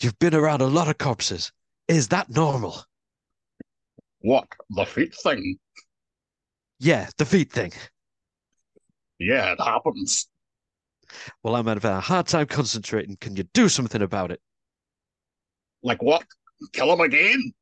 You've been around a lot of corpses. Is that normal? What? The feet thing? Yeah, the feet thing. Yeah, it happens. Well, I'm having a hard time concentrating. Can you do something about it? Like what? Kill him again?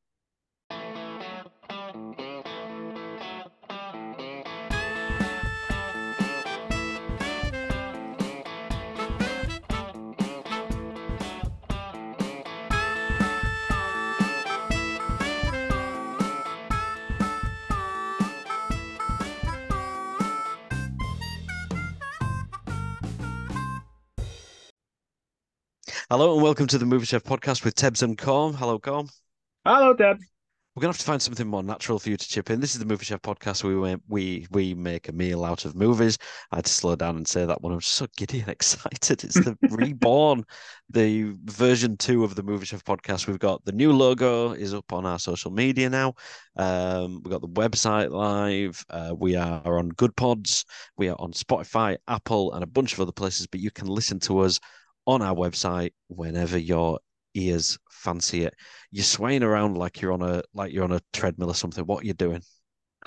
Hello and welcome to the Movie Chef podcast with Tebbs and Corm. Hello, Corm. Hello, Deb. We're gonna have to find something more natural for you to chip in. This is the Movie Chef podcast. Where we we we make a meal out of movies. I had to slow down and say that one. I'm so giddy and excited. It's the reborn, the version two of the Movie Chef podcast. We've got the new logo is up on our social media now. Um, we've got the website live. Uh, we are on Goodpods. We are on Spotify, Apple, and a bunch of other places. But you can listen to us on our website whenever your ears fancy it. You're swaying around like you're on a like you're on a treadmill or something. What are you doing?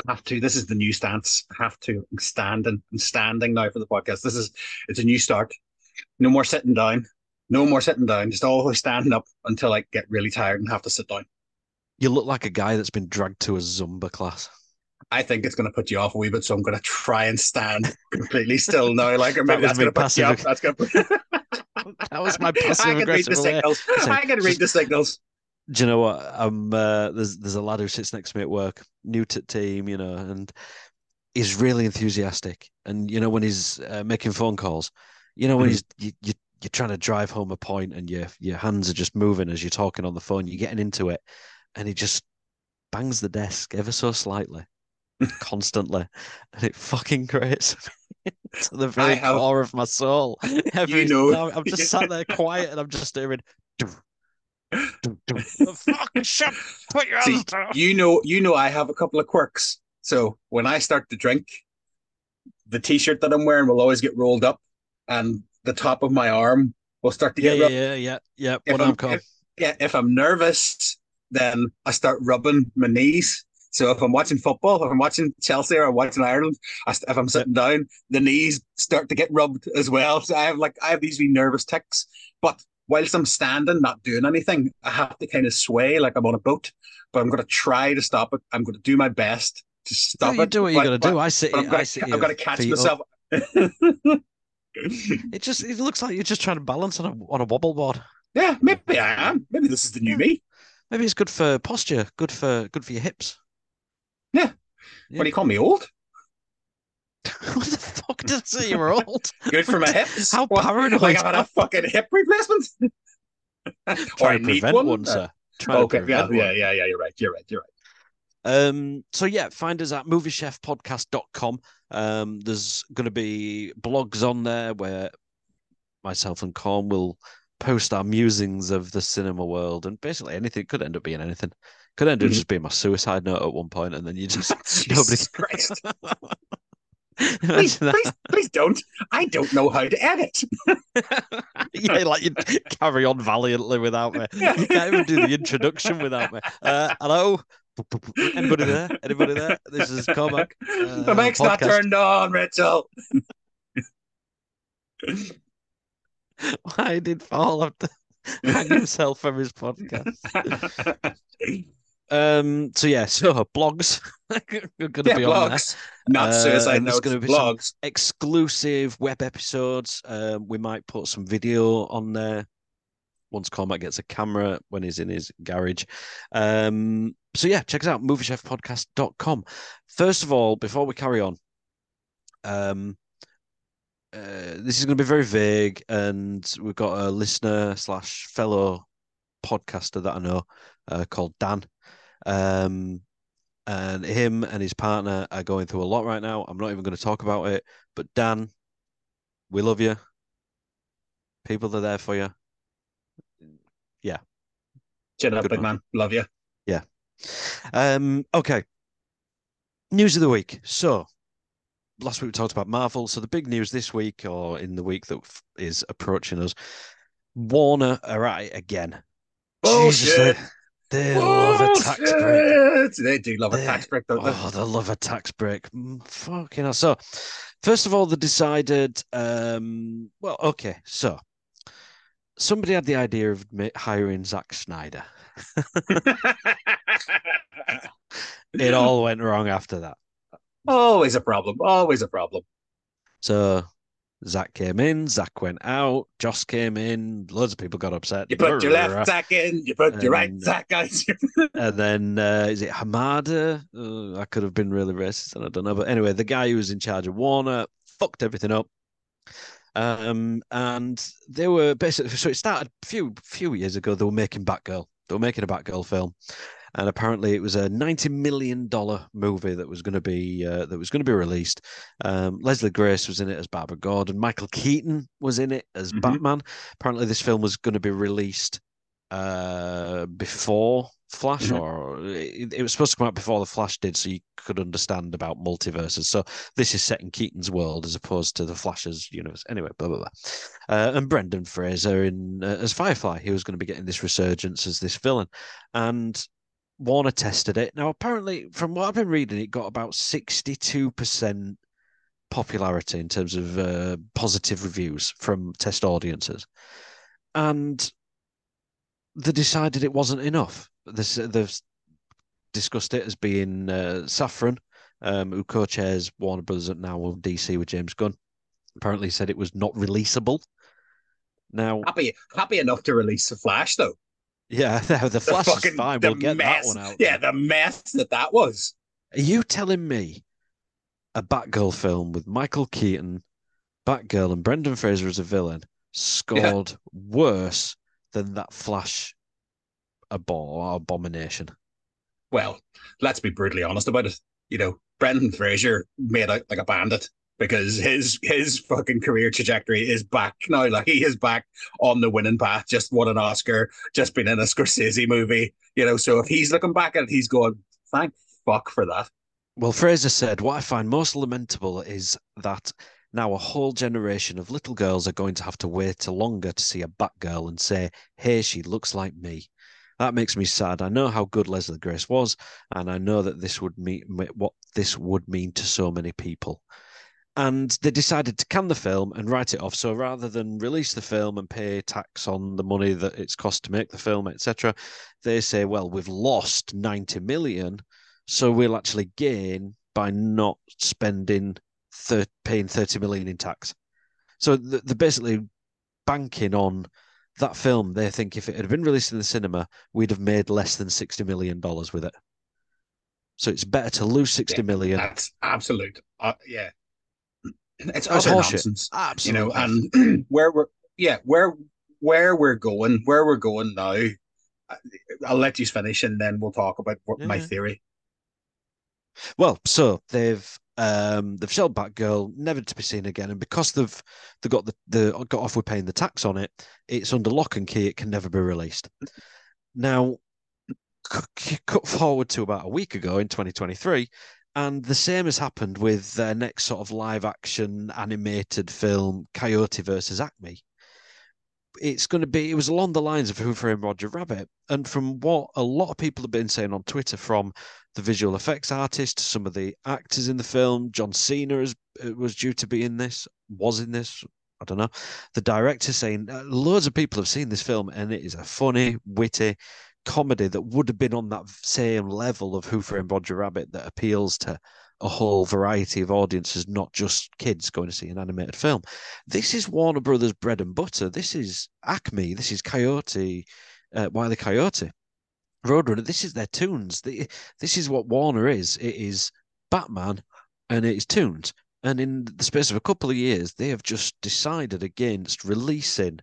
Have to. This is the new stance. Have to. I'm standing. I'm standing now for the podcast. This is it's a new start. No more sitting down. No more sitting down. Just always standing up until I get really tired and have to sit down. You look like a guy that's been dragged to a Zumba class. I think it's going to put you off a wee bit, so I'm going to try and stand completely still now. Like, or That that's going to put you off. That's going to. That was my passive I can read the signals. I can read the signals. Do you know what? Um, uh, there's there's a lad who sits next to me at work, new to team, you know, and he's really enthusiastic. And you know when he's uh, making phone calls, you know when Mhm. he's you, you you're trying to drive home a point and your your hands are just moving as you're talking on the phone, you're getting into it, and he just bangs the desk ever so slightly, constantly, and it fucking grates me to the very have- core of my soul. Every know- time I'm just sat there quiet and I'm just hearing. Shut, put your See, you know, you know, I have a couple of quirks. So when I start to drink, the t-shirt that I'm wearing will always get rolled up, and the top of my arm will start to get yeah, rubbed. yeah, yeah, yeah. If What I'm- I'm if- Yeah, if I'm nervous, then I start rubbing my knees. So if I'm watching football, if I'm watching Chelsea or I'm watching Ireland, I, if I'm sitting down, the knees start to get rubbed as well. So I have like I have these wee nervous ticks. But whilst I'm standing, not doing anything, I have to kind of sway like I'm on a boat. But I'm going to try to stop it. I'm going to do my best to No, stop you it. do what you got to do. I. But I'm going to, here, I've got to catch myself. It just it looks like you're just trying to balance on a on a wobble board. yeah, maybe I am. Maybe this is the new me. Maybe it's good for posture, good for good for your hips. Yeah. Yeah. What do you call me, old? what the fuck did say you were old? Good for my hips. How What? paranoid? Like had a fucking hip replacement. or Try I need prevent one, one, sir. Try Okay, yeah, yeah, yeah, yeah. You're right. You're right. You're right. Um, so yeah, find us at moviechefpodcast.com. Um, there's going to be blogs on there where myself and Corm will post our musings of the cinema world and basically anything could end up being anything. Could end up Mhm. just being my suicide note at one point, and then you just nobody. Please, please, please don't. I don't know how to edit. yeah, like you carry on valiantly without me. You can't even do the introduction without me. Uh, hello, anybody there? Anybody there? This is Cormac. Uh, the mic's not turned on, Rachel. Why did Paul have to hang himself from his podcast? Um. So yeah. So blogs are going to yeah, be on there. Not Uh, suicide notes, gonna be some- blogs. Exclusive web episodes. Um. We might put some video on there once Cormac gets a camera when he's in his garage. Um. So yeah, check us out. Moviechefpodcast.com. First of all, before we carry on, um. Uh, this is going to be very vague, and we've got a listener slash fellow podcaster that I know uh, called Dan. Um, and him and his partner are going through a lot right now. I'm not even going to talk about it, but Dan, we love you. People are there for you. Chin up, Good big man. man. Love you. Yeah. Um, okay. News of the week. So, last week we talked about Marvel. So, the big news this week or in the week that is approaching us Warner are at it again. Bullshit. They, they love a tax break. They do love a tax break, don't they? Oh, they love a tax break. Mm, Fucking hell. So, first of all, they decided. Um, well, okay. So, somebody had the idea of hiring Zack Snyder. It all went wrong after that. always a problem. Always a problem. So, Zack came in, Zack went out, Joss came in, loads of people got upset. You put your left tack in, you put your right And- tack out. And then uh, is it Hamada? Uh, I could have been really racist, and I don't know. But anyway, the guy who was in charge of Warner fucked everything up. Um, and they were basically so it started a few few years ago. They were making Batgirl. They were making a Batgirl film, and apparently it was a ninety million dollar movie that was going to be uh, that was going to be released. Um, Leslie Grace was in it as Barbara Gordon. Michael Keaton was in it as Mhm. Batman. Apparently, this film was going to be released uh before Flash, Mhm. or it, it was supposed to come out before the Flash did, so you could understand about multiverses. So this is set in Keaton's world as opposed to the Flash's universe. Anyway, blah blah blah. Uh, and Brendan Fraser in uh, as Firefly, he was going to be getting this resurgence as this villain, and Warner tested it. Now, apparently, from what I've been reading, it got about sixty-two percent popularity in terms of uh, positive reviews from test audiences, and they decided it wasn't enough. This, they've discussed it as being uh, Safran, um, who co-chairs Warner Brothers at now with DC with James Gunn. Apparently, said it was not releasable. Now, happy, happy enough to release the Flash, though. Yeah, the, the Flash is fine. We'll get mess, that one out. Yeah, the mess that that was. Are you telling me a Batgirl film with Michael Keaton, Batgirl, and Brendan Fraser as a villain scored worse than that Flash abo- abomination? Well, let's be brutally honest about it. You know, Brendan Fraser made out like a bandit because his his fucking career trajectory is back now. Like he is back on the winning path. Just won an Oscar. Just been in a Scorsese movie. You know, so if he's looking back at it, he's going, "Thank fuck for that." Well, Fraser said, What I find most lamentable is that now a whole generation of little girls are going to have to wait longer to see a Batgirl and say, Hey, she looks like me. That makes me sad. I know how good Leslie Grace was, and I know that this would mean what this would mean to so many people. And they decided to can the film and write it off. So rather than release the film and pay tax on the money that it's cost to make the film, etc., they say, well, we've lost 90 million, so we'll actually gain by not spending thir- paying 30 million in tax. So th- they're basically banking on that film. They think if it had been released in the cinema, we'd have made less than 60 million dollars with it. So it's better to lose sixty Yeah, million. That's absolute. Uh, yeah, it's That's utter nonsense. You know, and where we're yeah where where we're going, where we're going now. I'll let you finish, and then we'll talk about what my theory. Well, so they've um they've shelved Batgirl, never to be seen again, and because they've they got the, the got off with paying the tax on it, it's under lock and key. It can never be released. Now, cut forward to about a week ago in 2023, and the same has happened with their next sort of live action animated film, Coyote versus Acme. It's going to be, it was along the lines of Who Framed Roger Rabbit. And from what a lot of people have been saying on Twitter, from the visual effects artist, some of the actors in the film, John Cena is, uh, was due to be in this, was in this, I don't know. The director saying uh, loads of people have seen this film and it is a funny, witty comedy that would have been on that same level of Who Framed Roger Rabbit that appeals to a whole variety of audiences, not just kids going to see an animated film. This is Warner Brothers bread and butter. This is Acme. This is Coyote, uh, Wiley Coyote, Roadrunner. This is their tunes. This is what Warner is. It is Batman and it is tunes. And in the space of a couple of years, they have just decided against releasing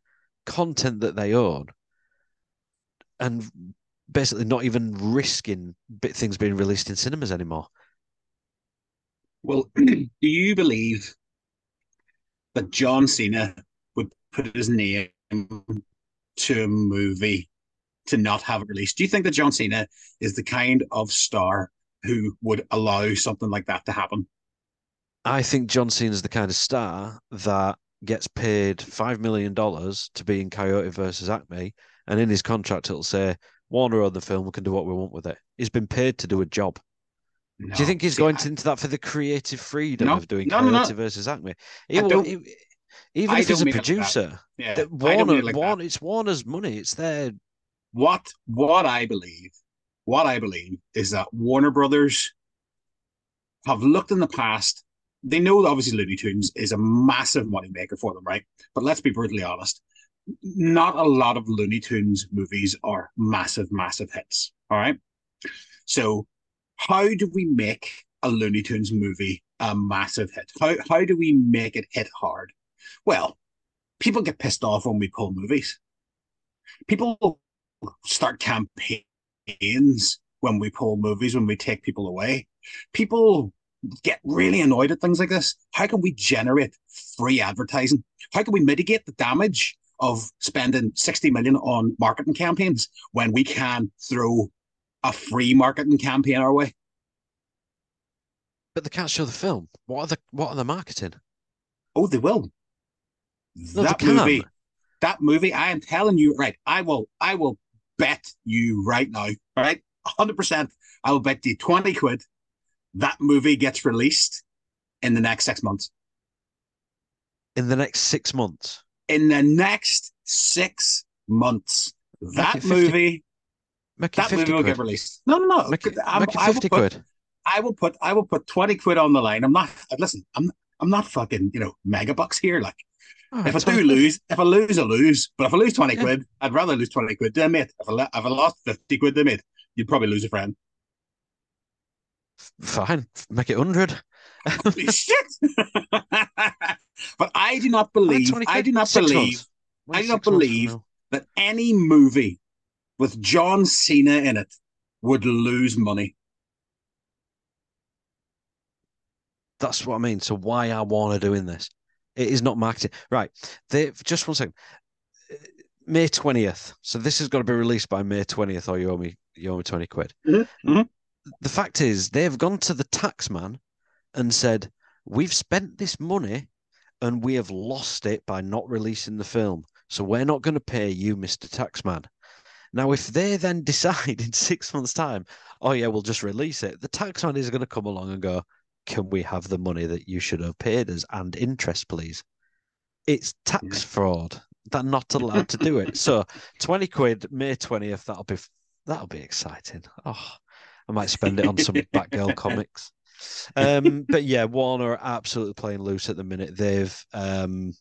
content that they own and basically not even risking bit things being released in cinemas anymore. Well, do you believe that John Cena would put his name to a movie to not have it released? Do you think that John Cena is the kind of star who would allow something like that to happen? I think John Cena is the kind of star that gets paid five million dollars to be in Coyote versus Acme and in his contract it'll say Warner own the film, we can do what we want with it. He's been paid to do a job. No. Do you think he's See, going I- into that for the creative freedom No, of doing no, no, no. Versus Acme? He, he- even I if he's a that. producer, Yeah, that Warner, like that. Warner, it's Warner's money. It's their what what I believe, what I believe is that Warner Brothers have looked in the past. They know that obviously Looney Tunes is a massive moneymaker for them, right? But let's be brutally honest. Not a lot of Looney Tunes movies are massive, massive hits. All right. So how do we make a Looney Tunes movie a massive hit? How how do we make it hit hard? Well, people get pissed off when we pull movies. People start campaigns when we pull movies, when we take people away. People get really annoyed at things like this. How can we generate free advertising? How can we mitigate the damage of spending 60 million on marketing campaigns when we can throw a free marketing campaign our way? but they can't show the film. What are the what are the marketing? Oh, they will. No, that they can. movie, that movie, I am telling you, right? I will, I will bet you right now, right? hundred percent. I will bet you twenty quid that movie gets released in the next six months. In the next six months. In the next six months, that 50 movie, that 50 movie will quid. get released. No, no, no. Make I'm- make I will 50 put- quid. I will put, I will put twenty quid on the line. I'm not. Listen, I'm, I'm not fucking, you know, mega bucks here. Like. All if I do lose, if I lose, I lose. But if I lose 20 Yeah. quid, I'd rather lose 20 quid than mate. If I, if I lost 50 quid then mate, you'd probably lose a friend. Fine. Make it 100. Holy shit! but I do not believe, I do not believe. I do not believe- that any movie with John Cena in it would lose money. That's what I mean. So why are Warner doing this? It is not marketing. Right. They just one second. Uh, May 20th. So this has got to be released by May 20th or you owe me you owe me 20 quid. Mhm, mhm. The fact is they've gone to the tax man and said, We've spent this money and we have lost it by not releasing the film. So we're not going to pay you, Mr. Taxman. Now, if they then decide in six months' time, oh yeah, we'll just release it, the taxman is going to come along and go, can we have the money that you should have paid us and interest, please? It's tax Yeah. fraud. They're not allowed to do it. So, twenty quid, May twentieth. That'll be that'll be exciting. Oh, I might spend it on some Batgirl comics. Um, but yeah, Warner are absolutely playing loose at the minute. They've um,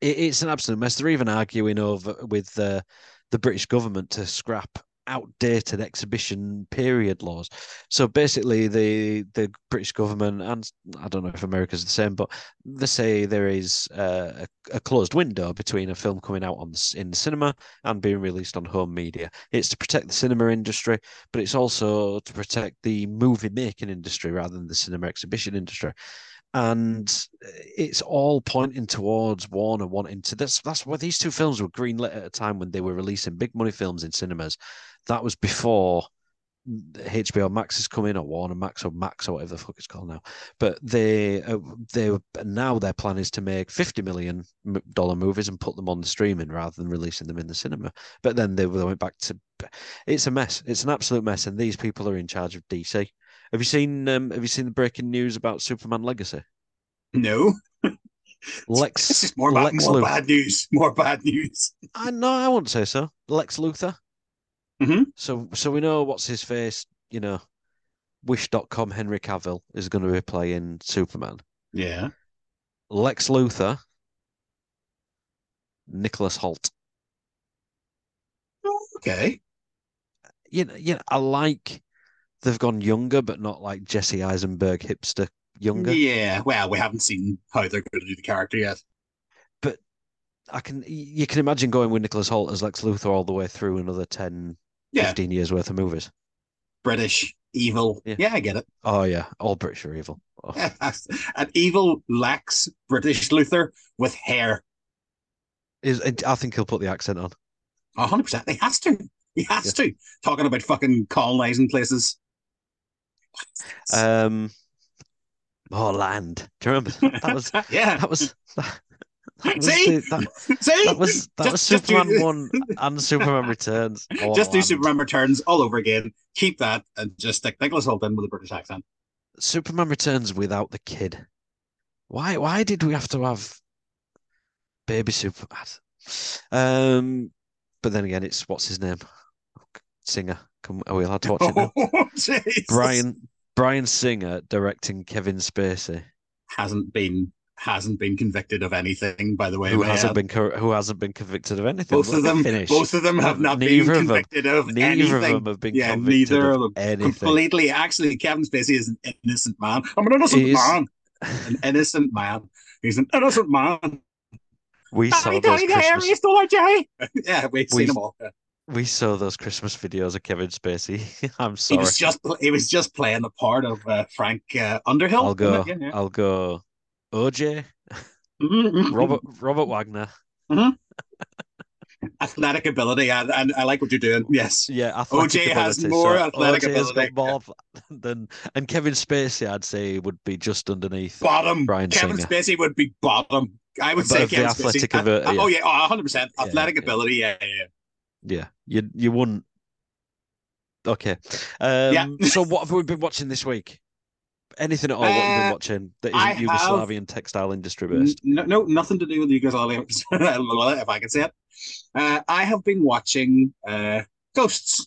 it, it's an absolute mess. They're even arguing over with the the British government to scrap outdated exhibition period laws. So basically, the the British government and I don't know if America's the same, but they say there is uh, a, a closed window between a film coming out on the, in the cinema and being released on home media. It's to protect the cinema industry, but it's also to protect the movie making industry rather than the cinema exhibition industry. And it's all pointing towards Warner wanting to. That's that's why these two films were greenlit at a time when they were releasing big money films in cinemas. That was before HBO Max is coming, or Warner Max, or Max, or whatever the fuck it's called now. But they, uh, they now their plan is to make fifty million dollar movies and put them on the streaming rather than releasing them in the cinema. But then they went back to. It's a mess. It's an absolute mess, and these people are in charge of DC. Have you seen? Um, have you seen the breaking news about Superman Legacy? No, Lex, it's just more, bad, Lex more Luthor. bad news. More bad news. I no, I wouldn't say so. Lex Luthor. Mhm. So, so we know what's his face. You know, Wish.com Henry Cavill is going to be playing Superman. Yeah. Lex Luthor, Nicholas Hoult. Okay. You know, you know, I like they've gone younger, but not like Jesse Eisenberg hipster younger. Yeah. Well, we haven't seen how they're going to do the character yet. But I can you can imagine going with Nicholas Hoult as Lex Luthor all the way through another 10, Yeah. 15 years worth of movies. British, evil. Yeah. Yeah, I get it. Oh yeah, all British are evil. Oh. An evil Lex British Luthor with hair. Is I think he'll put the accent on. hundred percent. He has to. He has to. Talking about fucking colonizing places. Um, oh, land. Do you remember that was yeah. that was that, That was See? the- that, See, that was that Just- was just do- Superman one and Superman Returns. just do and Superman Returns all over again. Keep that and just stick Nicholas Hoult in with a British accent. Superman Returns without the kid. Why? Why did we have to have baby Superman? Um, but then again, it's what's his name? Singer. Come, are we allowed to watch it now? Oh, Jesus. Bryan Bryan Singer directing Kevin Spacey, hasn't been hasn't been convicted of anything. By the way, who hasn't add. been who hasn't been convicted of anything. both Let of them. finish. Both of them have not been Neither of them. of Neither anything. of them have been Yeah, convicted neither of them. anything. Completely, actually, Kevin Spacey is an innocent man. I'm an innocent He is. man. An innocent man. He's an innocent man. we saw Daddy, those daddy, Christmas. Jerry. yeah, we've We- seen them all. We saw those Christmas videos of Kevin Spacey. I'm sorry. He was just he was just playing the part of uh, Frank uh, Underhill. I'll go. Yeah, yeah. I'll go. OJ, Mhm, mhm. Robert Robert Wagner. athletic ability, and, and I like what you're doing. Yes, Yeah, OJ has more so athletic ability. more than and Kevin Spacey, I'd say, would be just underneath. bottom. Bryan Kevin Singer. Spacey would be bottom. I would But say Kevin athletic Spacey. abil- Uh, yeah. Oh yeah, oh, 100 percent athletic yeah. ability. Yeah, yeah, yeah. Yeah, you you wouldn't. Okay. Um, Yeah. so what have we been watching this week? Anything at all? what you've been Uh, watching that I isn't have- Yugoslavian textile industry N- based? No, no, nothing to do with Yugoslavia, if I can say it. Uh, I have been watching uh, Ghosts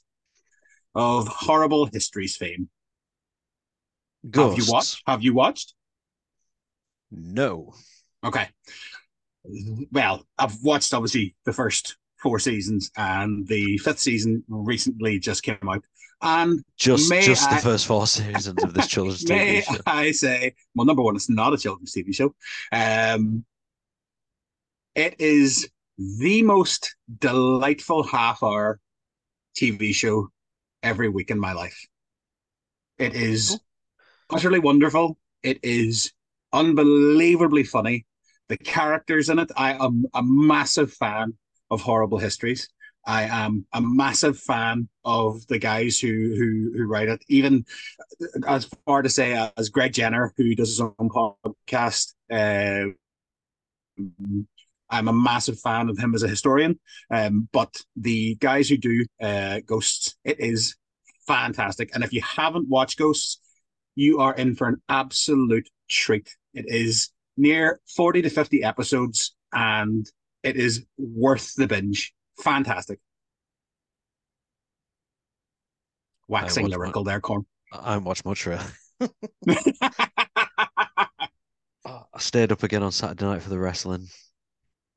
of Horrible Histories fame. Ghosts. Have you watched? Have you watched? No. Okay. Well, I've watched obviously the first four seasons, and the fifth season recently just came out. And Just just I- the first four seasons of this children's TV show. I say, well, number one, it's not a children's TV show. Um, it is the most delightful half hour TV show every week in my life. It is utterly wonderful. It is unbelievably funny. The characters in it, I am a massive fan of Horrible Histories. I am a massive fan of the guys who who who write it. Even as far to say as Greg Jenner, who does his own podcast. Uh, I'm a massive fan of him as a historian. Um, but the guys who do uh, Ghosts, it is fantastic. And if you haven't watched Ghosts, you are in for an absolute treat. It is near 40 to 50 episodes, and it is worth the binge. Fantastic. Waxing lyrical there, Corm. I haven't watched much really. I stayed up again on Saturday night for the wrestling.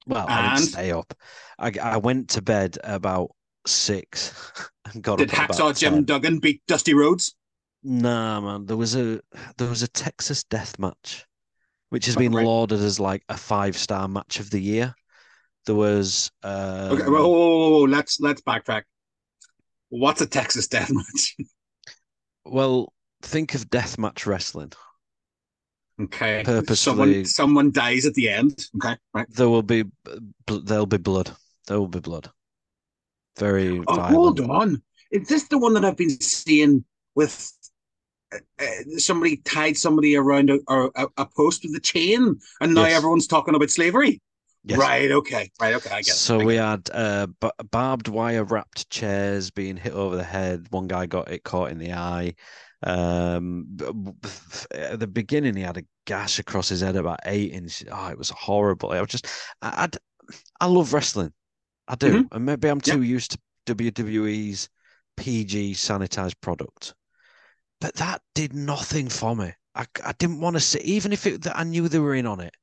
Well, I didn't stay up. I, I went to bed about six and got Did Hacksaw Jim 10. Duggan beat Dusty Rhodes? Nah, man. There was a there was a Texas death match, which has Oh, been right. lauded as like a five star match of the year. There was um, Okay, well, whoa, whoa, whoa, let's let's backtrack. What's a Texas death match? well, think of death match wrestling. Okay, Purposefully- someone someone dies at the end. Okay, right. There will be there'll be blood. There will be blood. Very Oh, violent. hold on. Is this the one that I've been seeing with uh, uh, somebody tied somebody around a, a, a post with a chain, and now Yes. everyone's talking about slavery? Yes. Right. Okay. Right. Okay. I get. it, So I we it. had uh, b- barbed wire wrapped chairs being hit over the head. One guy got it caught in the eye. Um, at the beginning, he had a gash across his head about eight inches. Oh, it was horrible. I was just, I, I'd, I love wrestling. I do, and maybe I'm Yeah. too used to WWE's PG sanitized product, but that did nothing for me. I, I didn't want to see, even if it, I knew they were in on it.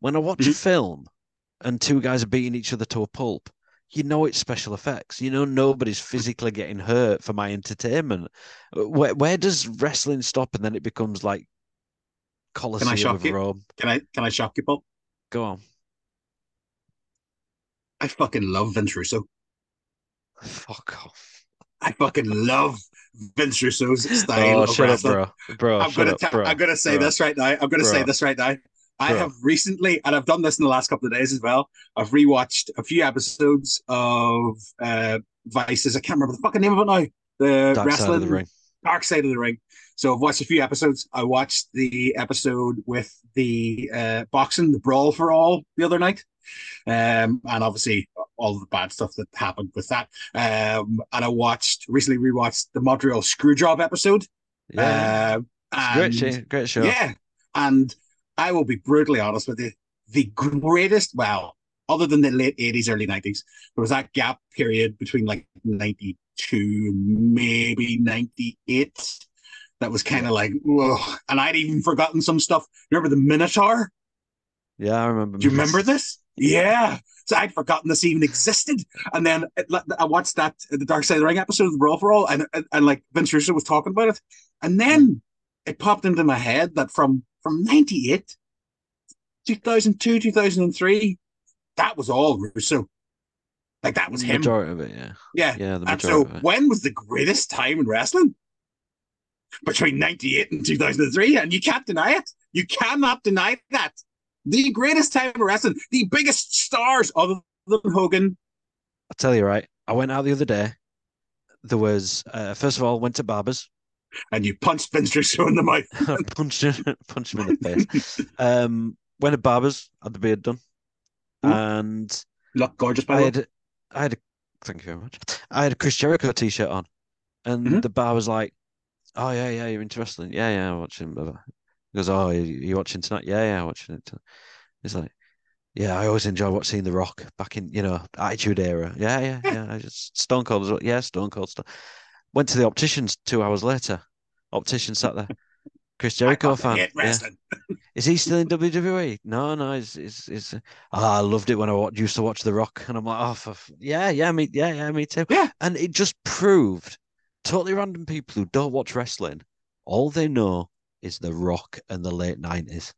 When I watch a Mhm. film and two guys are beating each other to a pulp, you know it's special effects. You know nobody's physically getting hurt for my entertainment. Where where does wrestling stop and then it becomes like Colosseum shock of you? Rome? Can I can I shock you, Paul? Go on. I fucking love Vince Russo. Fuck off. I fucking love Vince Russo's oh, style Oh, of shut up, bro. Bro, I'm gonna up, ta- bro. I'm gonna say bro. this right now. I'm gonna say this right now. I have recently, and I've done this in the last couple of days as well. I've rewatched a few episodes of uh, Vice's. I can't remember the fucking name of it now. The Dark wrestling side of the ring. Dark Side of the Ring. So I've watched a few episodes. I watched the episode with the uh, boxing, the brawl for all, the other night, um, and obviously all the bad stuff that happened with that. Um, and I watched recently rewatched the Montreal Screwjob episode. Yeah, Uh, great, and- show, great show. yeah, and I will be brutally honest with you. The greatest, well, other than the late eighties, early nineties, there was that gap period between like ninety two, maybe ninety eight. That was kind of like, whoa. And I'd even forgotten some stuff. Remember the Minotaur? yeah, I remember. Do you remember this? Yeah. So I'd forgotten this even existed. And then I watched that the Dark Side of the Ring episode of the Brawl for All, and, and, and like Vince Russo was talking about it. And then hmm. it popped into my head that from from 98, 2002, 2003, that was all Russo. Like that was The him. Majority of it, yeah, Yeah. yeah, the And so when was the greatest time in wrestling? Between 98 and 2003. And you can't deny it. You cannot deny that. The greatest time in wrestling, the biggest stars other than Hogan. I'll tell you right. I went out the other day. There was uh, first of all went to Barbers, And you punched Vince Russo in the mouth. punched him, punched him in the face. Um, went to Barbers, had the beard done, Mm. and Look gorgeous, by I had, I had, a, thank you very much. I had a Chris Jericho t-shirt on, and Mhm. the bar was like, "Oh yeah, yeah, you're into wrestling? Yeah, yeah, I'm watching." Blah, blah." He goes, "Oh, you, you watching tonight? Yeah, yeah, I'm watching it." tonight." He's like, "Yeah, I always enjoy watching The Rock back in, you know, Attitude Era. Yeah, yeah, yeah. I just Stone Cold as well. Yeah, Stone Cold stuff." Went to the opticians two hours later. Optician sat there. Chris Jericho fan. Yeah. Is he still in WWE? No, no, he's, he's, he's ah, I loved it when I used to watch The Rock, and I'm like, oh, for, yeah, yeah, me, yeah, yeah, me too. Yeah. And it just proved totally random people who don't watch wrestling, all they know is The Rock and the late nineties.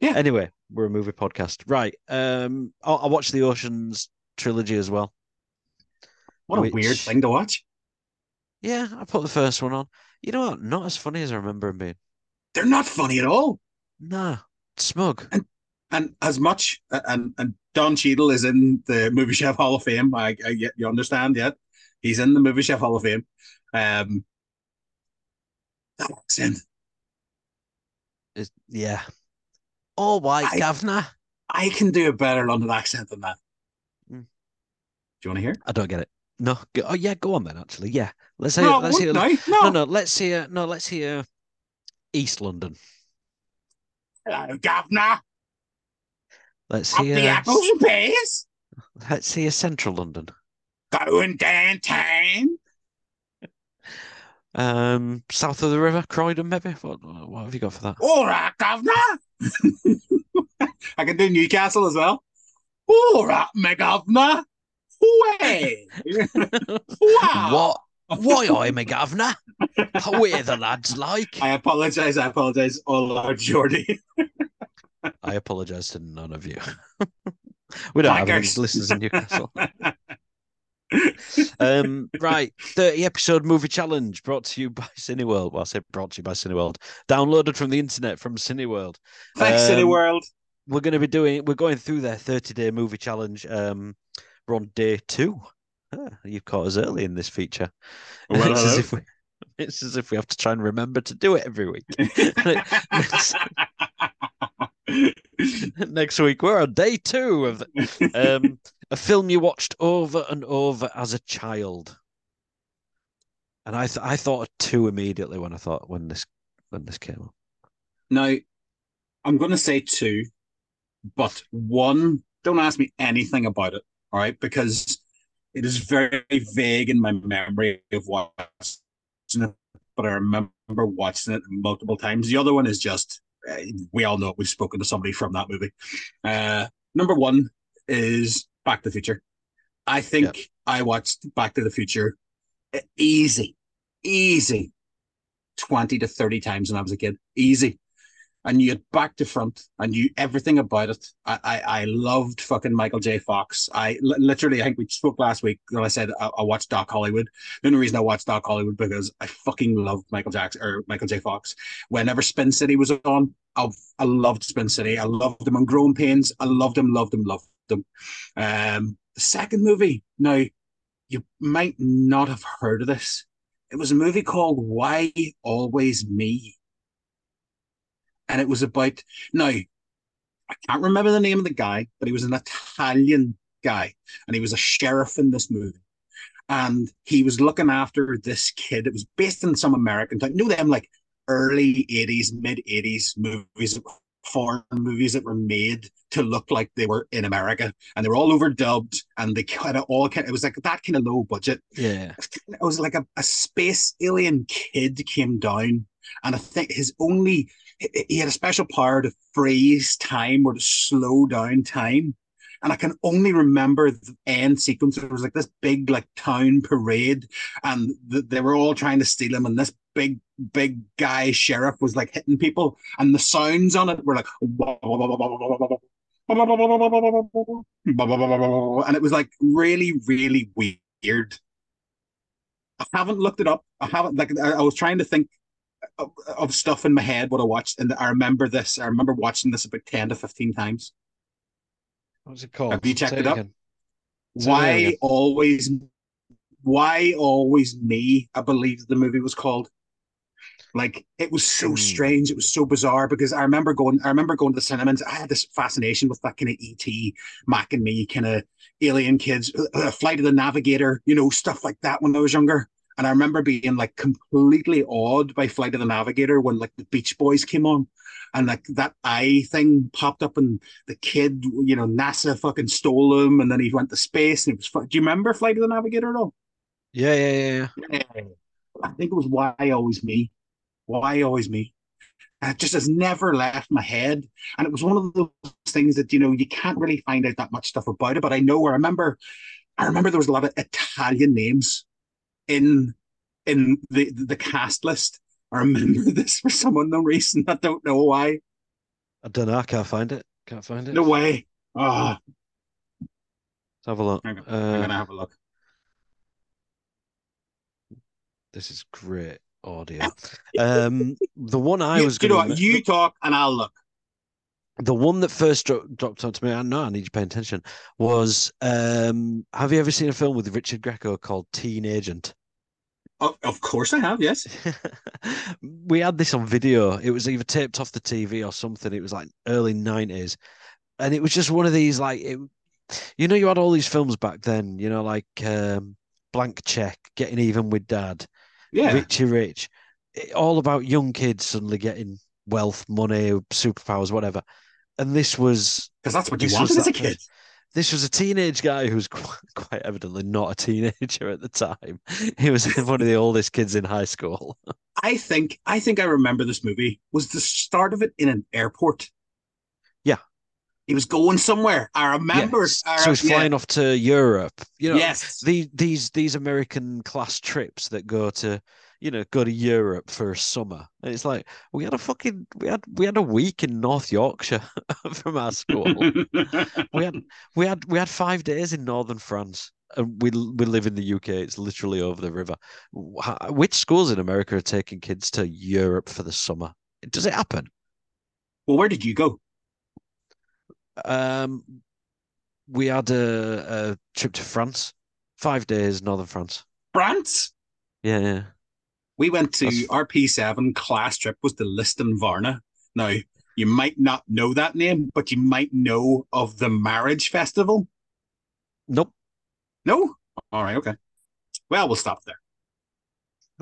Yeah. Anyway, we're a movie podcast, right? Um, I, I watched the Ocean's trilogy as well. What a weird thing to watch. Yeah, I put the first one on. You know what? Not as funny as I remember him being. They're not funny at all. Nah, smug. And and as much, and and Don Cheadle is in the Movie Chef Hall of Fame. I, I you understand yet? He's in the Movie Chef Hall of Fame. Um, that accent. Is yeah. All white, I- governor. I can do a better London accent than that. Mm. Do you want to hear? I don't get it. No. Go, oh yeah, go on then. Actually, yeah. Let's hear. No, let's hear. no, No, no. Let's hear. No, let's hear. East London. Hello, governor. Let's Up the apples and pears. Let's hear Central London. Going downtown. Um, south of the river, Croydon, maybe. What? What have you got for that? All right, governor. I can do Newcastle as well. All right, my governor. Way. wow. What? Why I'm a governor? Where the lads like? I apologize. I apologize. All our Geordie. I apologise to none of you. we don't have any listeners in Newcastle. Um, right, 30 episode movie challenge brought to you by Cineworld. Well, I say brought to you by Cineworld. Downloaded from the internet from Cineworld. Thanks, Um, City World. We're going to be doing, we're going through their 30 day movie challenge. Um, we're on day two. Ah, you've caught us early in this feature. Well, it's, as if we, it's as if we have to try and remember to do it every week. next, next week, we're on day two of the, um, a film you watched over and over as a child. And I, th- I thought of two immediately when I thought when this when this came up. now, I'm going to say two, but one, don't ask me anything about it, all right? Because it is very vague in my memory of watching it, but I remember watching it multiple times. The other one is just, uh, we all know we've spoken to somebody from that movie. Uh, number one is Back to the Future. I think I watched Back to the Future uh, easy, easy 20 to 30 times when I was a kid. Easy. I knew it back to front. I knew everything about it. I, I, I loved fucking Michael J. Fox. I literally, I think we spoke last week when I said I, I watched Doc Hollywood. The only reason I watched Doc Hollywood because I fucking loved Michael Jackson or Michael J. Fox. Whenever Spin City was on, I, I loved Spin City. I loved him on Growing Pains. I loved them, loved them, loved them. Um, the second movie, now you might not have heard of this. It was a movie called Why Always Me. And it was about now, I can't remember the name of the guy, but he was an Italian guy, and he was a sheriff in this movie. And he was looking after this kid. It was based in some American town. You know them like early 80s, mid 80s movies, foreign movies that were made to look like they were in America, and they were all overdubbed, and they kind of all kind. Of, it was like that kind of low budget. Yeah, it was like a, a space alien kid came down, and I think his only he had a special power to freeze time or to slow down time. And I can only remember the end sequence. It was like this big, like town parade, and the, they were all trying to steal him. And this big, big guy sheriff was like hitting people, and the sounds on it were like, and it was like really, really weird. I haven't looked it up. I haven't like I was trying to think of, of, stuff in my head what I watched, and I remember this. I remember watching this about ten to fifteen times. What's it called? Have you checked Say it up? Why always? Why always me? I believe the movie was called. Like it was so mm. strange. It was so bizarre because I remember going. I remember going to the cinemas. I had this fascination with that kind of ET, Mac and me, kind of alien kids, uh, uh, Flight of the Navigator, you know, stuff like that when I was younger. And I remember being like completely awed by Flight of the Navigator when like the Beach Boys came on and like that eye thing popped up and the kid, you know, NASA fucking stole him and then he went to space and it was do you remember Flight of the Navigator at all? Yeah, yeah, yeah, yeah. I think it was why always me. Why always me? And it just has never left my head. And it was one of those things that, you know, you can't really find out that much stuff about it. But I know I remember I remember there was a lot of Italian names in in the the cast list. I remember this for some unknown reason. I don't know why. I don't know. I can't find it. Can't find it. No way. Oh. Let's have a look. I'm, uh, I'm gonna have a look. This is great audio. Um, the one I was you know what? You talk and I'll look. The one that first dro- dropped onto me, I know I need to pay attention, was um, Have you ever seen a film with Richard Grieco called Teen Agent? Oh, of course I have, yes. we had this on video. It was either taped off the TV or something. It was like early 90s. And it was just one of these, like, it, you know, you had all these films back then, you know, like um, Blank Check, Getting Even with Dad, yeah. Richie Rich, it, all about young kids suddenly getting wealth, money, superpowers, whatever. And this was because that's what you wanted as a kid. This was a teenage guy who was quite, quite evidently not a teenager at the time. He was one of the oldest kids in high school. I think I think I remember this movie. Was the start of it in an airport? Yeah. He was going somewhere. I remember. Yes. so he's flying yeah. off to Europe. You know, yes. The, these these American class trips that go to you know, go to Europe for a summer. And it's like we had a fucking we had we had a week in North Yorkshire from our school. we had we had we had five days in northern France. And we we live in the UK. It's literally over the river. Which schools in America are taking kids to Europe for the summer? Does it happen? Well, where did you go? Um, we had a, a trip to France, five days, northern France. France? Yeah, yeah. We went to That's... our P7 class trip was to Lisdoonvarna. Now, you might not know that name, but you might know of the marriage festival. Nope. No? All right, okay. Well, we'll stop there.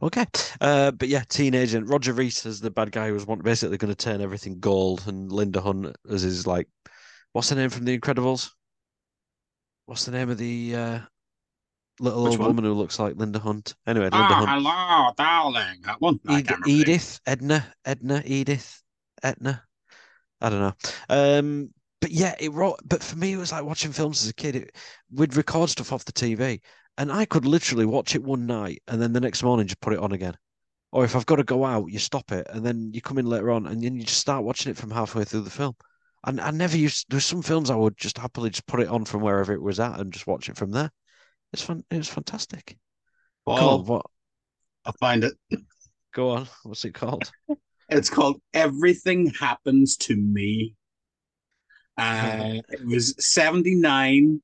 Okay. Uh, but yeah, Teen Agent and Roger Rees as the bad guy who was basically going to turn everything gold, and Linda Hunt as his like, what's the name from The Incredibles? What's the name of the uh, little Which old one? woman who looks like Linda Hunt. Anyway, Linda ah, Hunt. hello, darling. That one. Ed- Edith, Edna, Edna, Edith, Edna. I don't know. Um, but yeah, it wrote. But for me, it was like watching films as a kid. It, we'd record stuff off the TV, and I could literally watch it one night, and then the next morning just put it on again. Or if I've got to go out, you stop it, and then you come in later on, and then you just start watching it from halfway through the film. And I never used. There's some films I would just happily just put it on from wherever it was at and just watch it from there. It's fun. It was fantastic. Well, what? I'll find it. Go on. What's it called? it's called Everything Happens to Me. Uh, it was 79.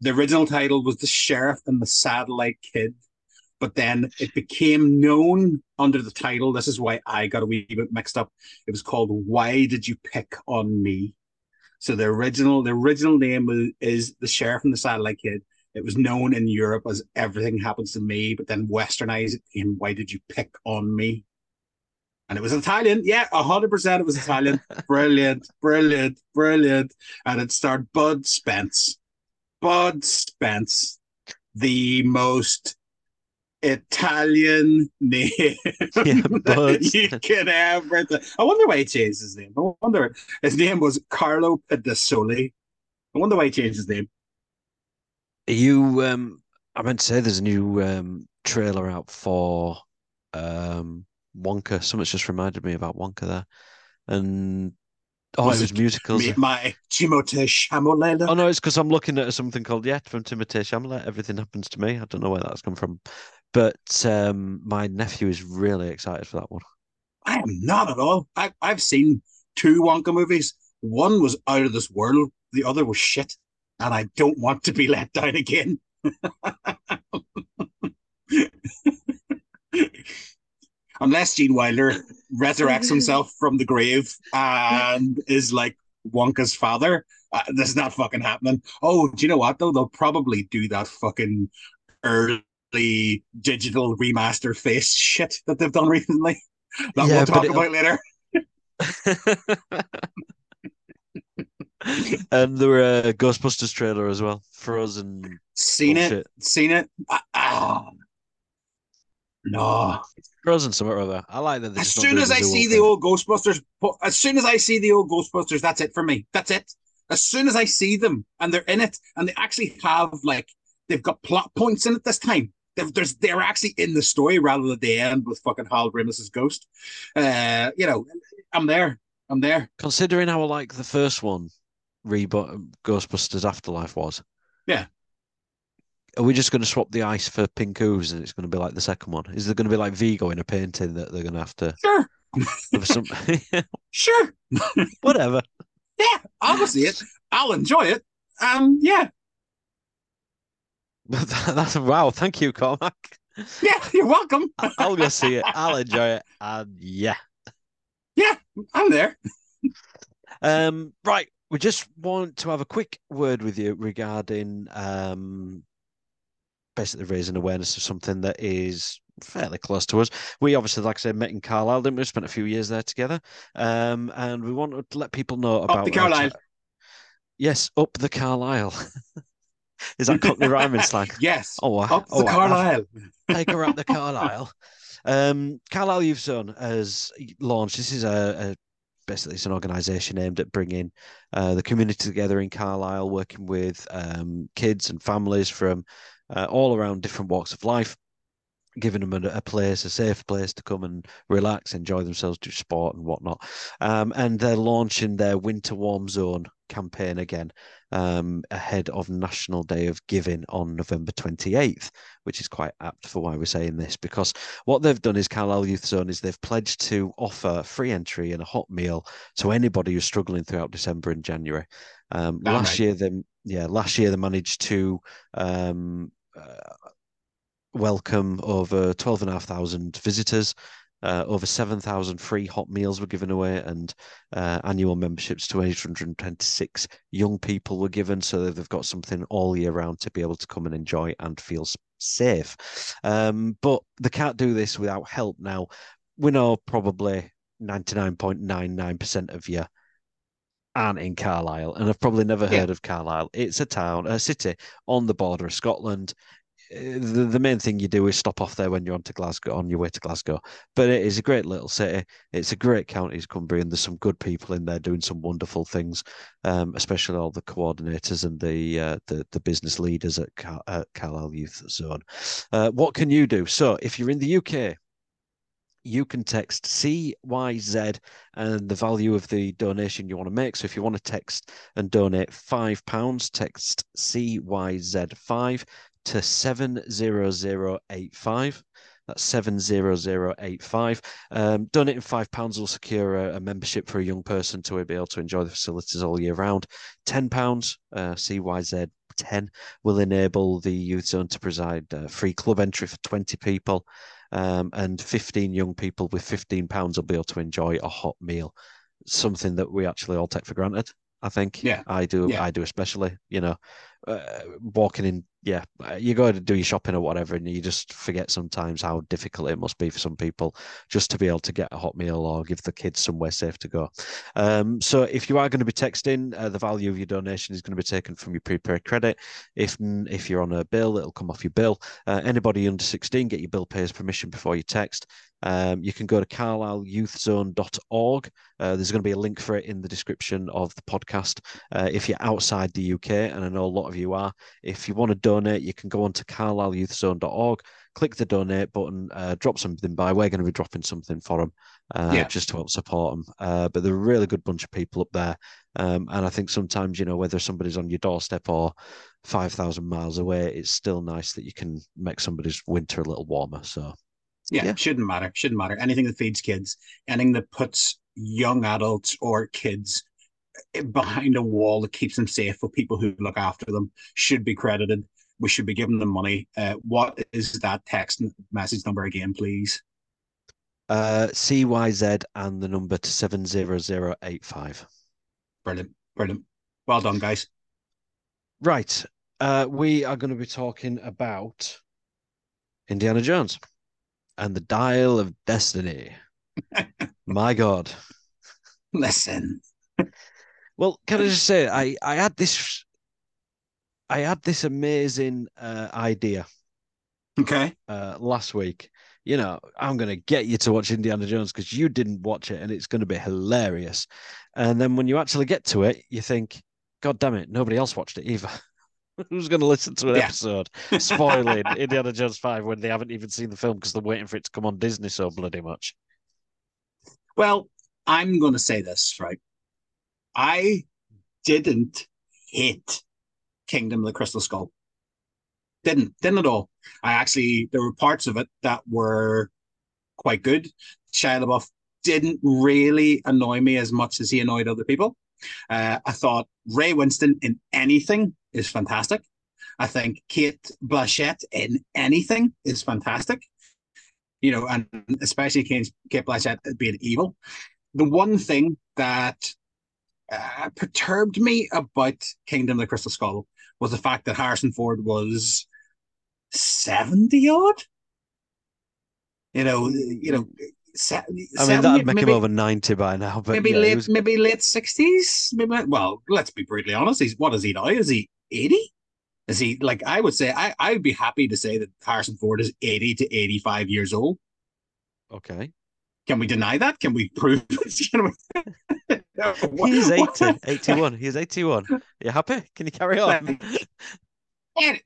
The original title was The Sheriff and the Satellite Kid. but then it became known under the title. This is why I got a wee bit mixed up. It was called "Why Did You Pick on Me?" So the original the original name is the Sheriff and the Satellite Kid. It was known in Europe as Everything Happens to Me, but then westernized it became Why Did You Pick on Me? And it was Italian. Yeah, 100% it was Italian. brilliant, brilliant, brilliant. And it starred Bud Spencer. Bud Spencer, the most Italian name yeah, you can ever. Th- I wonder why he changed his name. I wonder his name was Carlo Pedersoli. I wonder why he changed his name. You, um, I meant to say there's a new um, trailer out for um, Wonka. Someone's just reminded me about Wonka there, and Oh, was it was musicals. Me, my Timothée Chalamet. Oh no, it's because I'm looking at something called Yet from Timothée Chalamet. Everything happens to me. I don't know where that's come from, but um, my nephew is really excited for that one. I am not at all. I, I've seen two Wonka movies. One was out of this world. The other was shit, and I don't want to be let down again. Unless Gene Wilder resurrects himself from the grave and is like Wonka's father, uh, this is not fucking happening. Oh, do you know what though? They'll probably do that fucking early digital remaster face shit that they've done recently. That yeah, we'll talk about later. and there were a Ghostbusters trailer as well. Frozen. Seen it. Seen it. Ah, ah. No. Frozen somewhere other. I like that. As soon as I see the old Ghostbusters, as soon as I see the old Ghostbusters, that's it for me. That's it. As soon as I see them and they're in it and they actually have like they've got plot points in it this time. They're, there's they're actually in the story rather than the end with fucking Hal Ramis' ghost. Uh, you know, I'm there. I'm there. Considering how I like the first one, Reboot Ghostbusters Afterlife was. Yeah are we just going to swap the ice for pink ooze and it's going to be like the second one? Is there going to be like Vigo in a painting that they're going to have to? Sure. some... sure. Whatever. Yeah, I'll see it. I'll enjoy it. Um, yeah. That's wow. Thank you, Cormac. Yeah, you're welcome. I'll go see it. I'll enjoy it, and yeah, yeah, I'm there. um, right. We just want to have a quick word with you regarding um basically raising awareness of something that is fairly close to us. We obviously, like I said, met in Carlisle, didn't we? Spent a few years there together. Um, and we want to let people know about up the Carlisle. yes, up the Carlisle. is that Cockney rhyming slang? Yes. Oh, wow. Up oh, the Carlisle. Take her up the Carlisle. Um, Carlisle Youth Zone has launched. This is a, a basically it's an organisation aimed at bringing uh, the community together in Carlisle, working with um, kids and families from uh, all around different walks of life, giving them a, a, place, a safe place to come and relax, enjoy themselves, do sport and whatnot. Um, and they're launching their Winter Warm Zone campaign again um, ahead of National Day of Giving on November 28th, which is quite apt for why we're saying this because what they've done is Carlisle Youth Zone is they've pledged to offer free entry and a hot meal to anybody who's struggling throughout December and January. Um, last right. year, they yeah, last year they managed to um, uh, welcome over 12,500 visitors. Uh, over 7,000 free hot meals were given away, and uh, annual memberships to 826 young people were given, so that they've got something all year round to be able to come and enjoy and feel safe. Um, but they can't do this without help. Now, we know probably 99.99% of you aren't in Carlisle and have probably never heard yeah. of Carlisle. It's a town, a city on the border of Scotland. The, the main thing you do is stop off there when you're on to Glasgow, on your way to Glasgow. But it is a great little city. It's a great county, Cumbria, and there's some good people in there doing some wonderful things, um, especially all the coordinators and the uh, the, the business leaders at, Car- at Carlisle Youth Zone. Uh, what can you do? So if you're in the UK, you can text CYZ and the value of the donation you want to make. So if you want to text and donate £5, text CYZ5 to 70085. That's 70085. Um, donating £5 will secure a, a, membership for a young person to be able to enjoy the facilities all year round. £10, uh, CYZ 10, will enable the Youth Zone to provide uh, free club entry for 20 people. Um, and 15 young people with 15 pounds will be able to enjoy a hot meal something that we actually all take for granted I think. Yeah, I do. Yeah. I do especially. You know, uh, walking in. Yeah, you go to do your shopping or whatever, and you just forget sometimes how difficult it must be for some people just to be able to get a hot meal or give the kids somewhere safe to go. Um, so if you are going to be texting, uh, the value of your donation is going to be taken from your prepaid credit. If if you're on a bill, it'll come off your bill. Uh, anybody under 16, get your bill payer's permission before you text. Um, you can go to carlisleyouthzone.org. Uh, there's going to be a link for it in the description of the podcast. Uh, if you're outside the UK, and I know a lot of you are, if you want to donate, you can go on to carlisleyouthzone.org, click the donate button, uh, drop something by. We're going to be dropping something for them uh, yeah. just to help support them. Uh, but they're a really good bunch of people up there. Um, and I think sometimes, you know, whether somebody's on your doorstep or 5,000 miles away, it's still nice that you can make somebody's winter a little warmer. So yeah, yeah, shouldn't matter. Shouldn't matter. Anything that feeds kids, anything that puts young adults or kids behind a wall that keeps them safe for people who look after them should be credited. We should be giving them money. Uh, what is that text message number again, please? Uh, CYZ and the number to 70085. Brilliant. Brilliant. Well done, guys. Right. Uh, we are going to be talking about Indiana Jones and the dial of destiny. My God. Listen. Well, can I just say I I had this I had this amazing uh, idea. Okay. Uh, last week, you know, I'm going to get you to watch Indiana Jones because you didn't watch it, and it's going to be hilarious. And then when you actually get to it, you think, God damn it, nobody else watched it either. Who's going to listen to an yeah. episode spoiling Indiana Jones 5 when they haven't even seen the film because they're waiting for it to come on Disney so bloody much? Well, I'm going to say this, right? I didn't hate Kingdom of the Crystal Skull. Didn't, didn't at all. I actually, there were parts of it that were quite good. Shia LaBeouf didn't really annoy me as much as he annoyed other people. Uh, I thought Ray Winstone in anything is fantastic. I think Cate Blanchett in anything is fantastic. You know, and especially Kate, Cate Blanchett being evil. The one thing that uh, perturbed me about Kingdom of the Crystal Skull was the fact that Harrison Ford was 70 odd. You know, you know, I mean, that'd make maybe, him over ninety by now. But maybe yeah, late, was... maybe late sixties. Maybe well, let's be brutally honest. He's what is he now? Is he eighty? Is he like I would say? I I'd be happy to say that Harrison Ford is eighty to eighty-five years old. Okay. Can we deny that? Can we prove? He's 80, 81. He's 81. You happy? Can you carry on?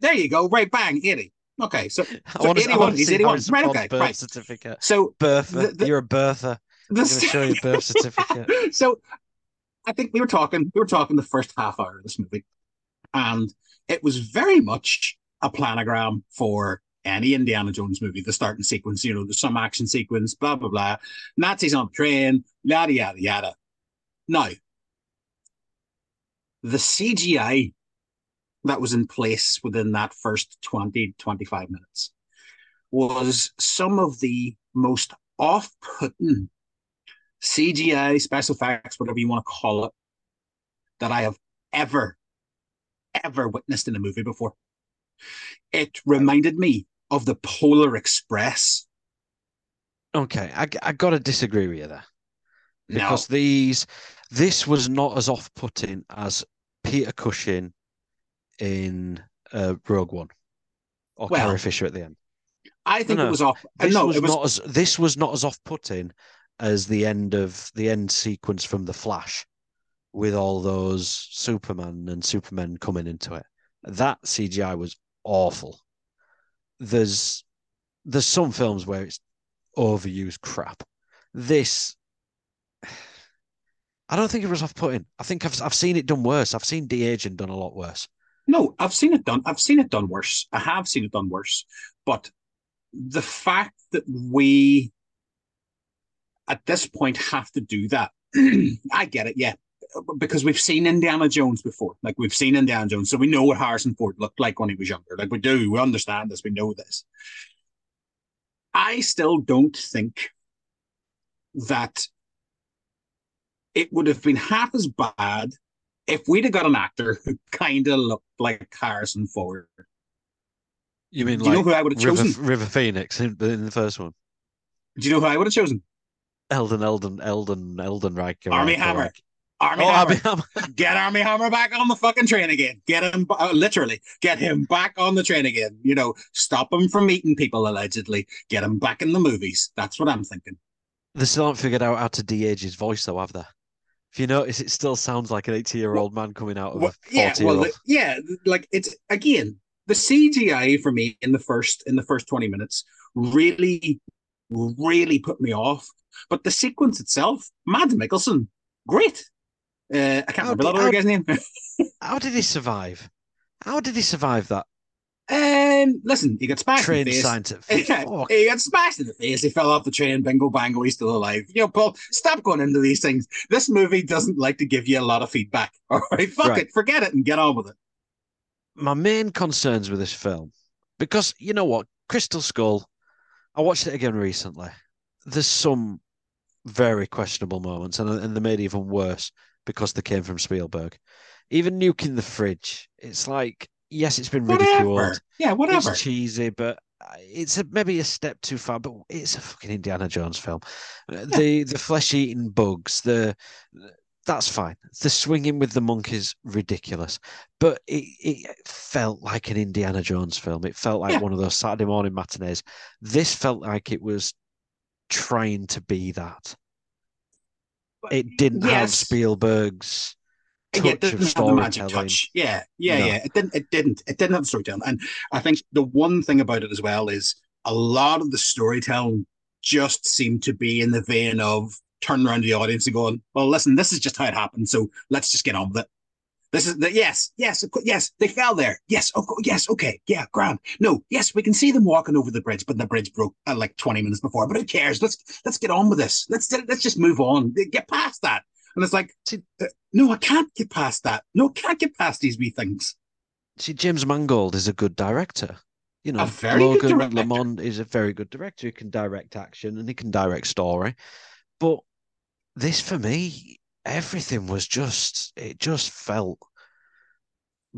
there you go. Right, bang, 80. Okay, so, so I want 81. He's 81. Right, okay. Birth right. certificate. So birther. The, the, You're a birther. The, I'm going to show you birth certificate. so I think we were talking. We were talking the first half hour of this movie, and it was very much a planogram for any Indiana Jones movie. The starting sequence, you know, there's some action sequence, blah blah blah. Nazis on a train, yada yada yada. Now, the CGI that was in place within that first 20, 25 minutes was some of the most off putting CGI, special effects, whatever you want to call it, that I have ever, ever witnessed in a movie before. It reminded me of the Polar Express. Okay, I, I got to disagree with you there. Because no. these, this was not as off putting as Peter Cushing in uh, Rogue One or well, Carrie Fisher at the end. I think no, it was off. Uh, this no, was, was, not as this was not as off-putting as the end of the end sequence from The Flash, with all those Superman and Supermen coming into it. That CGI was awful. There's there's some films where it's overused crap. This I don't think it was off-putting. I think I've I've seen it done worse. I've seen de-aging done a lot worse. No, I've seen it done. I've seen it done worse. I have seen it done worse. But the fact that we at this point have to do that, I get it, yeah. Because we've seen Indiana Jones before. Like we've seen Indiana Jones. So we know what Harrison Ford looked like when he was younger. Like we do. We understand this. We know this. I still don't think that it would have been half as bad if we'd have got an actor who kind of looked like Harrison Ford. You mean Do like you know who I would have River, chosen? River Phoenix in, in the first one? Do you know who I would have chosen? Eldon, Eldon, Eldon, Eldon Reich. Armie Hammer. Reich. Army Oh, Hammer. Armie Hammer. Get Armie Hammer back on the fucking train again. Get him, uh, literally, get him back on the train again. You know, stop him from meeting people, allegedly. Get him back in the movies. That's what I'm thinking. They still haven't figured out how to de-age his voice, though, have they? If you notice, it still sounds like an 80-year-old man coming out of Well, a yeah, 40-year-old. well, the- yeah, like it's again the CGI for me in the first in the first twenty minutes really, really put me off. But the sequence itself, Mads Mikkelsen, great. Uh, I can't How remember did- that other guy's name. How did he survive? How did he survive that um, listen, he got smashed in the face. he got smashed in the face. He fell off the train. Bingo, bango. He's still alive. You know, Paul, stop going into these things. This movie doesn't like to give you a lot of feedback. All right, fuck Right. it, forget it, and get on with it. My main concerns with this film, because you know what, Crystal Skull, I watched it again recently. There's some very questionable moments, and, and they made even worse because they came from Spielberg. Even nuking the fridge, it's like, yes, it's been ridiculed. Whatever. Yeah, whatever. It's cheesy, but it's a, maybe a step too far. But it's a fucking Indiana Jones film. Uh, The the flesh eating bugs, the that's fine. The swinging with the monkeys, ridiculous. But it, it felt like an Indiana Jones film. It felt like Yeah. one of those Saturday morning matinees. This felt like it was trying to be that. It didn't have Spielberg's touch Yeah, it didn't have the magic touch. Yeah, yeah, No. yeah. It didn't. It didn't. It didn't have the storytelling. And I think the one thing about it as well is a lot of the storytelling just seemed to be in the vein of turning around to the audience and going, "Well, listen, this is just how it happened. So let's just get on with it." This is the yes, yes, course, yes. They fell there. Yes, of course, yes, okay, yeah, grand. No, yes, we can see them walking over the bridge, but the bridge broke uh, like twenty minutes before. But who cares? Let's let's get on with this. Let's let's just move on. Get past that. And it's like, See- uh, no, I can't get past that. No, I can't get past these wee things. See, James Mangold is a good director. You know, A very good Logan. Lamont is a very good director. He can direct action and he can direct story. But this, for me, everything was just, it just felt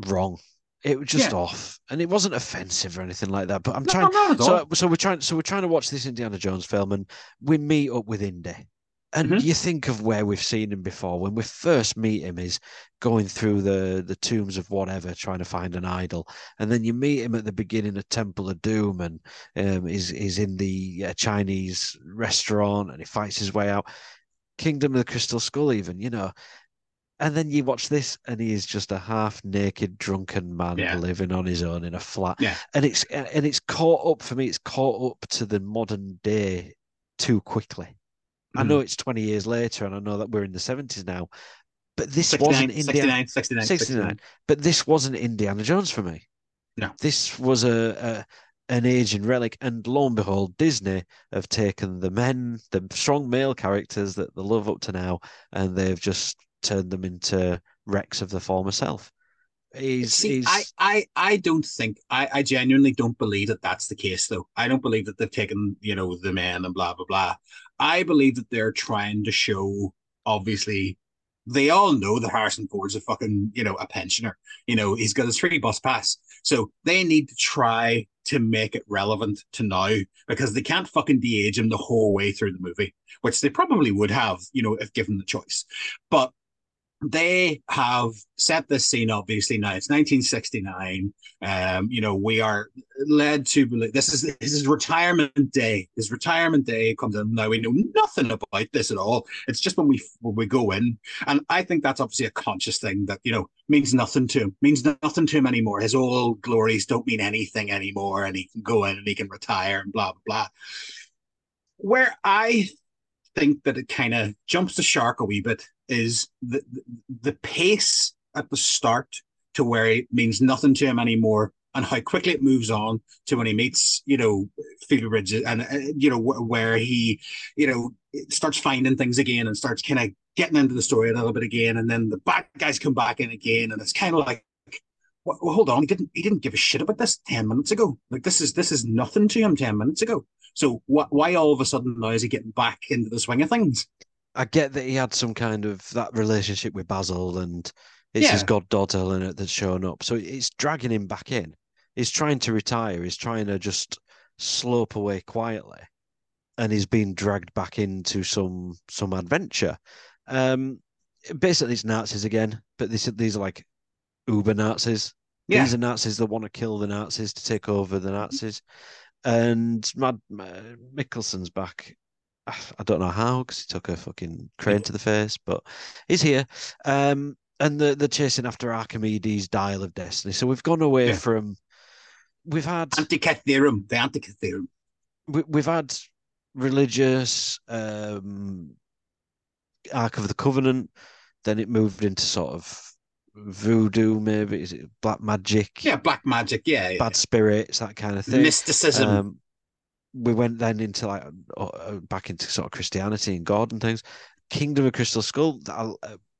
wrong. It was just Yeah. off, and it wasn't offensive or anything like that. But I'm No, trying. all. So, so we're trying. So we're trying to watch this Indiana Jones film, and we meet up with Indy. And Mhm. you think of where we've seen him before. When we first meet him, is going through the the tombs of whatever, trying to find an idol, and then you meet him at the beginning of Temple of Doom, and um, he's he's in the uh, Chinese restaurant, and he fights his way out. Kingdom of the Crystal Skull, even you know. And then you watch this, and he is just a half-naked, drunken man Yeah. living on his own in a flat. Yeah. And it's and it's caught up for me. It's caught up to the modern day too quickly. I Mhm. know it's 20 years later, and I know that we're in the 70s now, but this wasn't 69, Indiana 69, 69, 69. But this wasn't Indiana Jones for me. No. This was a, a an aging relic, and lo and behold, Disney have taken the men, the strong male characters that they love up to now, and they've just turned them into wrecks of the former self. He's, See, he's I, I, I don't think I, I genuinely don't believe that that's the case though. I don't believe that they've taken you know the men and blah blah blah. I believe that they're trying to show obviously they all know that Harrison Ford's a fucking you know a pensioner. You know he's got his free bus pass, so they need to try to make it relevant to now because they can't fucking de-age him the whole way through the movie, which they probably would have you know if given the choice, but they have set this scene obviously now. It's 1969 um you know we are led to believe this is this is retirement day. His retirement day comes in. Now we know nothing about this at all. It's just when we when we go in. And i think that's obviously a conscious thing that you know means nothing to him means nothing to him anymore. His old glories don't mean anything anymore and he can go in and he can retire and blah blah blah. Where i think that it kind of jumps the shark a wee bit is the the pace at the start to where it means nothing to him anymore and how quickly it moves on to when he meets, you know, Phoebe Bridges and, uh, you know, wh- where he, you know, starts finding things again and starts kind of getting into the story a little bit again. And then the bad guys come back in again. And it's kind of like, well, hold on, he didn't he didn't give a shit about this 10 minutes ago. Like this is this is nothing to him 10 minutes ago. So wh- why all of a sudden now is he getting back into the swing of things? I get that he had some kind of that relationship with Basil and it's his Yeah. goddaughter Eleanor that's shown up. So it's dragging him back in. He's trying to retire. He's trying to just slope away quietly. And he's being dragged back into some some adventure. Um basically it's Nazis again, but this these are like uber Nazis. Yeah. These are Nazis that want to kill the Nazis to take over the Nazis. And Mad uh, Mikkelsen's back. I don't know how because he took a fucking crane to the face, but he's here. Um, and the they're chasing after Archimedes' dial of destiny. So we've gone away Yeah. from. We've had Antikythera, the Antikythera. we, we've had religious um, Ark of the Covenant. Then it moved into sort of voodoo, maybe is it black magic? Yeah, black magic. Yeah, yeah. bad spirits, that kind of thing. mysticism. Um, we went then into like uh, back into sort of Christianity and God and things. Kingdom of Crystal Skull. Uh,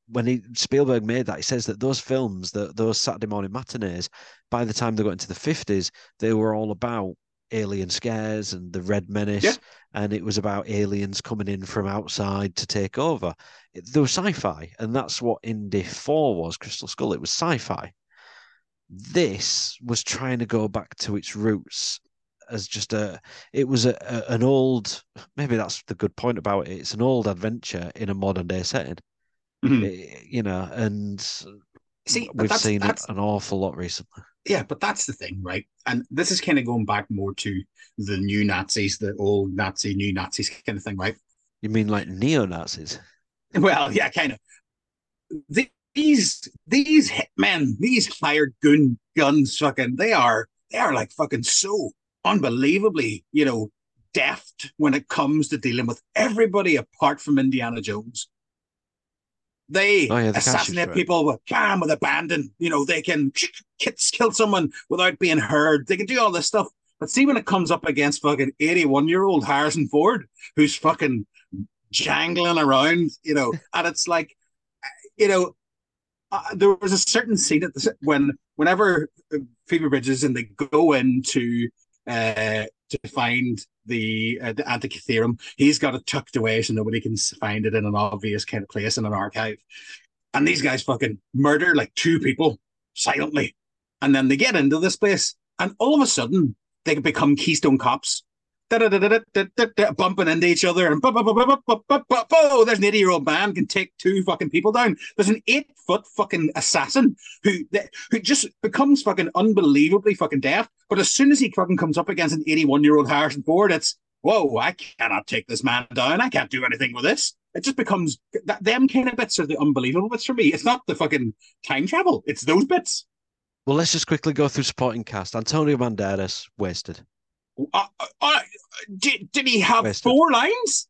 when he Spielberg made that, he says that those films, that those Saturday morning matinees, by the time they got into the fifties, they were all about alien scares and the Red Menace, Yeah. and it was about aliens coming in from outside to take over. It, they were sci-fi, and that's what Indy Four was. Crystal Skull. It was sci-fi. This was trying to go back to its roots as just a it was a, a an old maybe that's the good point about it it's an old adventure in a modern day setting Mhm. Eh, you know and See, we've that's- seen that's- it an awful lot recently Yeah, but that's the thing, right? And this is kind of going back more to the new Nazis, the old Nazi, new Nazis kind of thing, right? you mean like neo-nazis Well, yeah, kind of. The- These these hitmen, these hired gun guns, fucking, they are they are like fucking so unbelievably, you know, deft when it comes to dealing with everybody apart from Indiana Jones. They Oh, yeah, the assassinate people with bam with abandon. You know, they can kill someone without being heard. They can do all this stuff. But see, when it comes up against fucking 81 year old Harrison Ford, who's fucking jangling around, you know, and it's like, you know, uh, there was a certain scene at the, when, whenever Phoebe Bridges and they go into uh, to find the uh, the Antikythera, he's got it tucked away so nobody can find it in an obvious kind of place in an archive. And these guys fucking murder like two people silently, and then they get into this place, and all of a sudden they become Keystone Cops bumping into each other and oh, there's an 80 year old man can take two fucking people down. There's an eight foot fucking assassin who who just becomes fucking unbelievably fucking deaf. But as soon as he fucking comes up against an 81 year old Harrison Ford, it's whoa, I cannot take this man down. I can't do anything with this. It just becomes that them kind of bits are the unbelievable bits for me. It's not the fucking time travel, it's those bits. Well, let's just quickly go through supporting cast. Antonio Banderas, wasted. Did, did he have Wasted. four lines?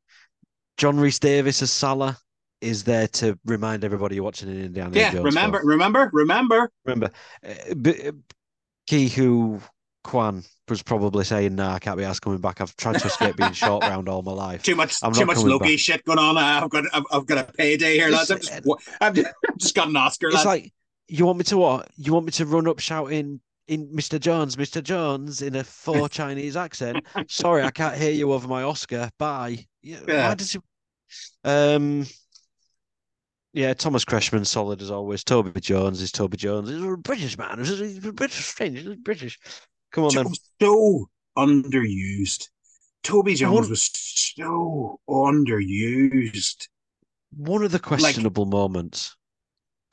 John Rhys-Davies as Sallah is there to remind everybody you're watching in indiana Yeah, Jones remember, film. remember, remember. remember uh, B- uh, Kihu Kwan was probably saying, "Nah, I can't be asked coming back. I've tried to escape being short round all my life." Too much, I'm too much Loki shit going on. I've got, I've, I've got a payday here, lads. I've just, I've just, I've just got an Oscar. It's lads. like you want me to what? You want me to run up shouting in Mr. Jones, Mr. Jones in a faux Chinese accent? Sorry, I can't hear you over my Oscar. Bye. Yeah, Yeah. Why does he? Um. Yeah, Thomas Kretschmann, solid as always. Toby Jones is Toby Jones. He's a British man. He's a British strange. He's British. Come on then. so underused. Toby Jones was so underused. One of the questionable moments.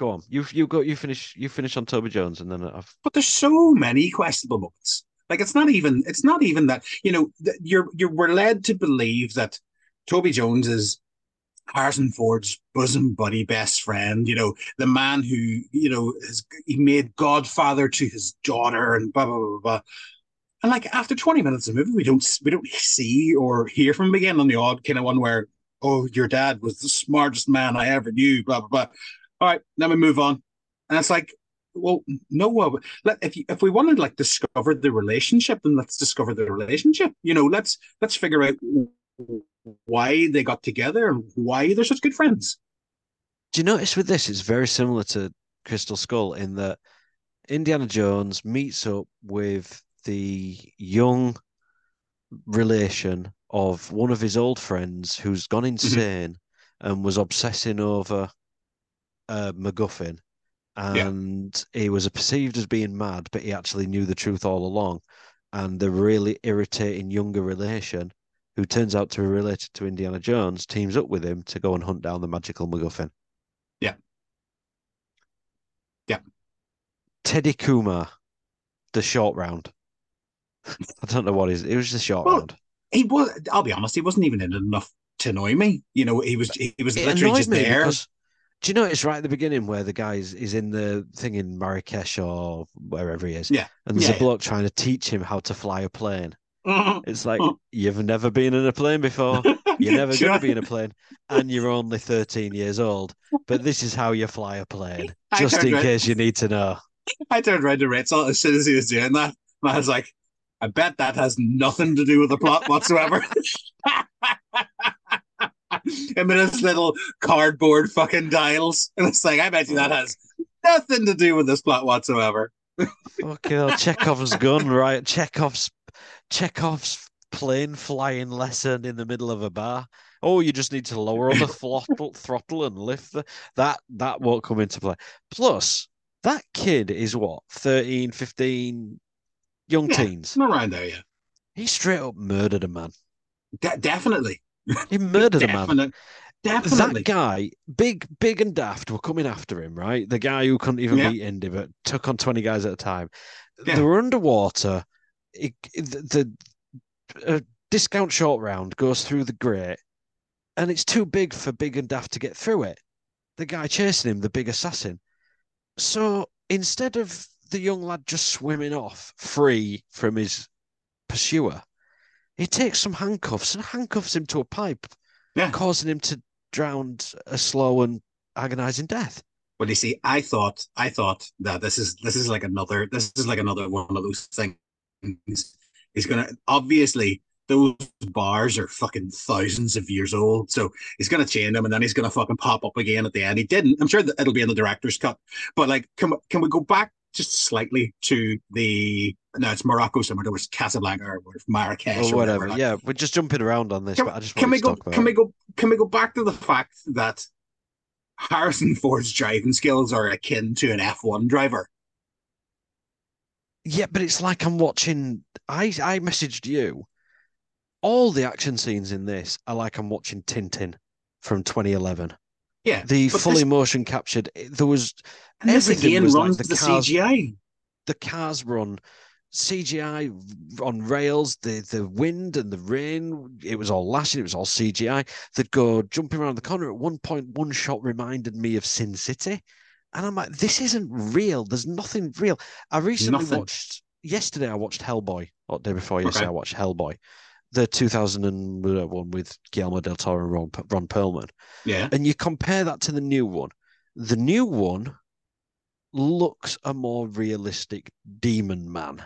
Go on. You you go. You finish. You finish on Toby Jones, and then uh, I've. But there's so many questionable moments. Like it's not even it's not even that you know you're you're we're led to believe that Toby Jones is Harrison Ford's bosom buddy, best friend. You know the man who you know has he made Godfather to his daughter and blah blah blah blah. blah. And like after 20 minutes of the movie, we don't we don't see or hear from him again on the odd kind of one where oh your dad was the smartest man I ever knew. Blah blah blah. All right, let me move on. And it's like well, no. Uh, let, if you, if we want to like discover the relationship, then let's discover the relationship. You know, let's let's figure out why they got together and why they're such good friends. Do you notice with this, it's very similar to Crystal Skull in that Indiana Jones meets up with the young relation of one of his old friends who's gone mm-hmm. insane mm-hmm. and was obsessing over uh, MacGuffin. And yeah. he was perceived as being mad, but he actually knew the truth all along. And the really irritating younger relation, who turns out to be related to Indiana Jones, teams up with him to go and hunt down the magical MacGuffin. Yeah. Yeah. Teddy Kumar, the short round. I don't know what is. It was the short well, round. He was. I'll be honest. He wasn't even in enough to annoy me. You know, he was. He was it literally just there. Because, do you know it's right at the beginning where the guy is, is in the thing in Marrakesh or wherever he is? Yeah. And there's yeah, a bloke yeah. trying to teach him how to fly a plane. Mm-hmm. It's like mm-hmm. you've never been in a plane before. You're never going to be in a plane, and you're only 13 years old. But this is how you fly a plane, just in case you need to know. I turned around to Rachel as soon as he was doing that. I was like, I bet that has nothing to do with the plot whatsoever. Him and his little cardboard fucking dials. And it's like, I bet you that has nothing to do with this plot whatsoever. Fucking hell, Chekhov's gun, right? Chekhov's Chekhov's plane flying lesson in the middle of a bar. Oh, you just need to lower on the throttle, throttle and lift the that that won't come into play. Plus, that kid is what 13, 15, young yeah, teens. Around there, yeah. He straight up murdered a man. De- definitely. He murdered a man. Definitely. That guy, big, big and daft, were coming after him, right? The guy who couldn't even yeah. beat Indy, but took on 20 guys at a time. Yeah. They were underwater. It, the, the uh, discount short round goes through the grate, and it's too big for big and daft to get through it. The guy chasing him, the big assassin. So instead of the young lad just swimming off free from his pursuer, he takes some handcuffs and handcuffs him to a pipe, yeah. causing him to drown a slow and agonizing death. Well, you see, I thought I thought that this is this is like another this is like another one of those things. He's gonna obviously those bars are fucking thousands of years old. So he's going to chain them and then he's going to fucking pop up again at the end. He didn't. I'm sure that it'll be in the director's cut. But like, can, can we go back just slightly to the no, it's Morocco somewhere. There was Casablanca or Marrakesh or, or whatever. whatever. Yeah, we're just jumping around on this, can, but I just can we go? Can it. we go? Can we go back to the fact that Harrison Ford's driving skills are akin to an F1 driver? Yeah, but it's like I'm watching. I I messaged you. All the action scenes in this are like I'm watching Tintin from 2011. Yeah, the fully this, motion captured. There was and everything was runs like the, the cars, CGI. The cars run CGI on rails. The the wind and the rain. It was all lashing. It was all CGI. They'd go jumping around the corner. At one point, one shot reminded me of Sin City, and I'm like, this isn't real. There's nothing real. I recently nothing. watched yesterday. I watched Hellboy. Or day before yesterday, okay. I watched Hellboy the 2001 with Guillermo del Toro and Ron, Ron Perlman. Yeah. And you compare that to the new one. The new one looks a more realistic demon man.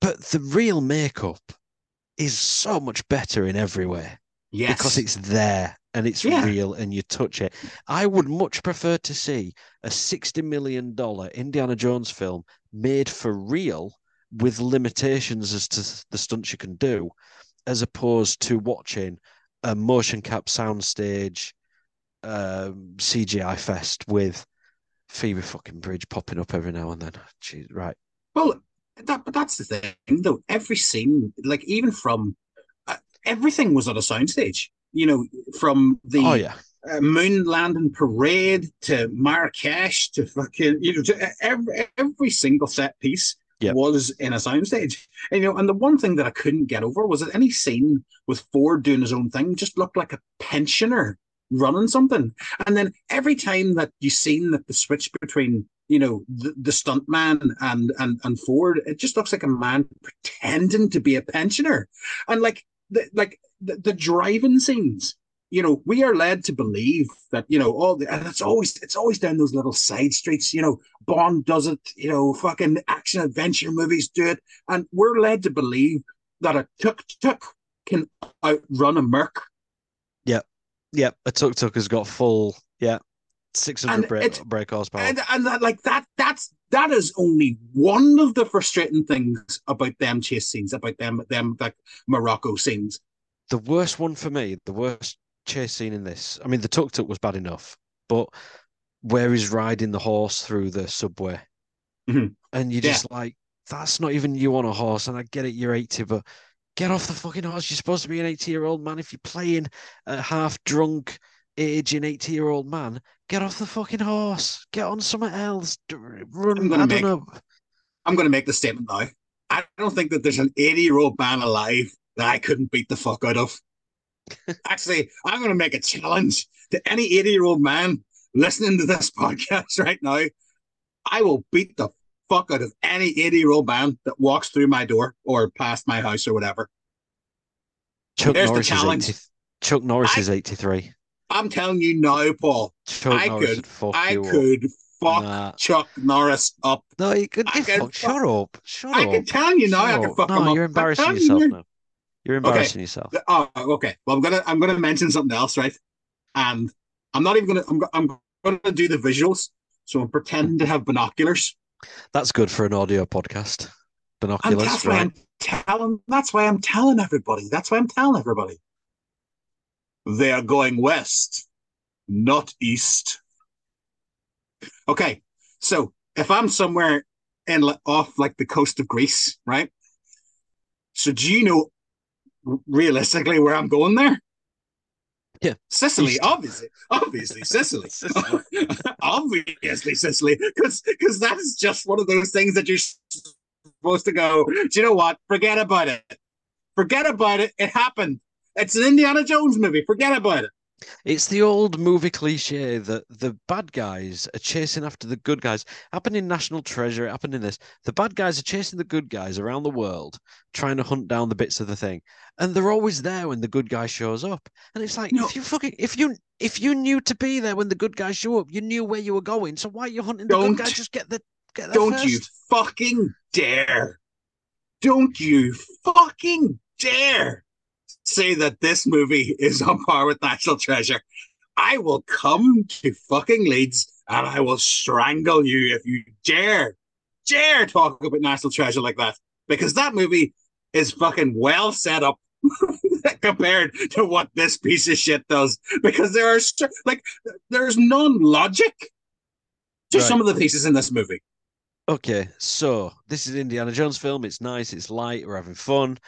But the real makeup is so much better in every way. Yes. Because it's there and it's yeah. real and you touch it. I would much prefer to see a $60 million Indiana Jones film made for real with limitations as to the stunts you can do, as opposed to watching a motion cap soundstage um, CGI fest with Phoebe fucking Bridge popping up every now and then. Jeez, right. Well, that but that's the thing though. Every scene, like even from uh, everything was on a soundstage. You know, from the oh yeah. Uh, moon landing parade to Marrakesh to fucking you know to every every single set piece yep. was in a soundstage. And, you know, and the one thing that I couldn't get over was that any scene with Ford doing his own thing just looked like a pensioner running something. And then every time that you seen that the switch between you know the, the stunt man and and and Ford, it just looks like a man pretending to be a pensioner, and like the like the, the driving scenes you know, we are led to believe that, you know, all the, and it's always, it's always down those little side streets, you know, Bond does it, you know, fucking action adventure movies do it. And we're led to believe that a tuk tuk can outrun a Merc. Yeah. Yeah. A tuk tuk has got full, yeah, 600 brake, brake horsepower. And, and that, like that, that's, that is only one of the frustrating things about them chase scenes, about them, them, like Morocco scenes. The worst one for me, the worst chase scene in this. I mean, the tuk tuk was bad enough, but where he's riding the horse through the subway, mm-hmm. and you're just yeah. like, that's not even you on a horse. And I get it, you're 80, but get off the fucking horse. You're supposed to be an 80 year old man. If you're playing a half drunk, aging 80 year old man, get off the fucking horse. Get on something else. Run. I don't make, know. I'm going to make the statement now. I don't think that there's an 80 year old man alive that I couldn't beat the fuck out of. Actually, I'm going to make a challenge to any 80 year old man listening to this podcast right now. I will beat the fuck out of any 80 year old man that walks through my door or past my house or whatever. Chuck There's Norris the challenge. Is 80, Chuck Norris I, is 83. I'm telling you now, Paul. Chuck I Norris could, I could fuck nah. Chuck Norris up. No, you could. I could fuck, shut up. Shut I up. I can tell you now. Shut I can fuck no, him up. You're embarrassing yourself now. You're embarrassing okay. yourself. Uh, oh, okay. Well, I'm gonna I'm gonna mention something else, right? And I'm not even gonna I'm, I'm gonna do the visuals. So I'm pretending to have binoculars. That's good for an audio podcast. Binoculars. And that's right? why I'm telling. That's why I'm telling everybody. That's why I'm telling everybody. They are going west, not east. Okay, so if I'm somewhere in off like the coast of Greece, right? So do you know realistically where I'm going there? Yeah, Sicily, obviously, obviously Sicily, Sicily. obviously Sicily, because because that's just one of those things that you're supposed to go. Do you know what? Forget about it. Forget about it. It happened. It's an Indiana Jones movie. Forget about it. It's the old movie cliche that the bad guys are chasing after the good guys. Happened in National Treasure, it happened in this. The bad guys are chasing the good guys around the world, trying to hunt down the bits of the thing. And they're always there when the good guy shows up. And it's like, no. if you fucking if you if you knew to be there when the good guys show up, you knew where you were going. So why are you hunting the don't, good guy? Just get the get there Don't first. you fucking dare. Don't you fucking dare say that this movie is on par with National Treasure, I will come to fucking Leeds and I will strangle you if you dare, dare talk about National Treasure like that. Because that movie is fucking well set up compared to what this piece of shit does. Because there are like there's none logic to right. some of the pieces in this movie. Okay, so this is Indiana Jones film. It's nice, it's light, we're having fun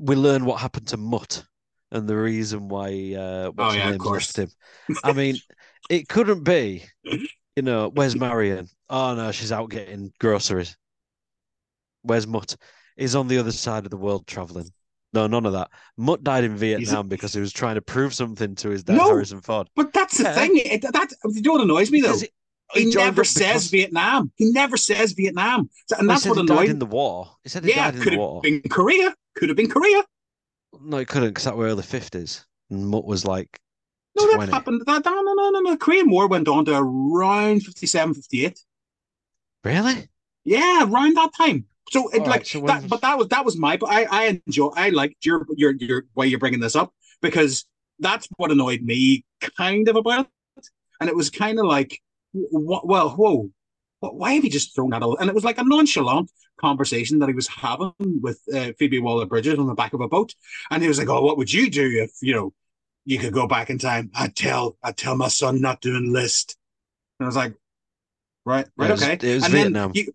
we learn what happened to Mutt and the reason why uh what's oh, yeah, of course. left him. I mean, it couldn't be, you know, where's Marion? Oh no, she's out getting groceries. Where's Mutt? He's on the other side of the world traveling. No, none of that. Mutt died in Vietnam because he was trying to prove something to his dad, no, Harrison Ford. But that's the yeah. thing. It, that you know what annoys me though. He, never says Vietnam. He never says Vietnam, and that's what annoyed. in the war. He said he yeah, died in could have been Korea. Could have been Korea. No, it couldn't because that were early fifties, and Mutt was like. No, 20. that happened. That, no, no, no, no, no. Korean War went on to around 57, 58. Really? Yeah, around that time. So it, like right, so that, but that was that was my. I I enjoy. I liked your your your way you're bringing this up because that's what annoyed me kind of about it, and it was kind of like, well, whoa, why have you just thrown that out? And it was like a nonchalant conversation that he was having with uh, Phoebe Waller Bridges on the back of a boat, and he was like, "Oh, what would you do if you know you could go back in time?" I'd tell I'd tell my son not to enlist. And I was like, "Right, right, okay." It was, and Vietnam. You,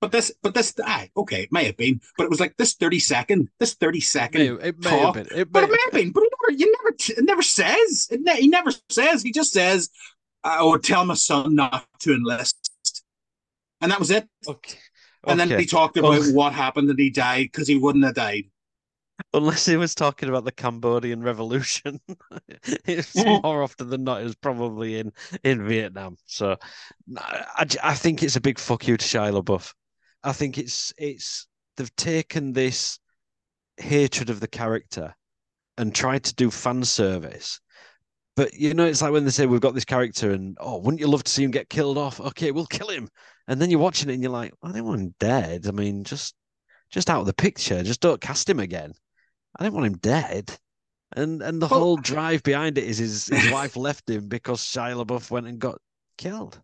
but this, but this, ah, okay, it may have been, but it was like this thirty second, this thirty second it may, it may talk. Have been. It but it may have been. But he never, you never, it never says. It ne- he never says. He just says, "I would tell my son not to enlist," and that was it. Okay. And okay. then he talked about oh. what happened that he died because he wouldn't have died. Unless he was talking about the Cambodian Revolution, it's more often than not, it was probably in in Vietnam. So, I, I think it's a big fuck you to Shia LaBeouf. I think it's it's they've taken this hatred of the character and tried to do fan service. But you know, it's like when they say we've got this character, and oh, wouldn't you love to see him get killed off? Okay, we'll kill him. And then you're watching it, and you're like, I don't want him dead. I mean, just just out of the picture. Just don't cast him again. I don't want him dead. And and the Well- whole drive behind it is his his wife left him because Shia LaBeouf went and got killed.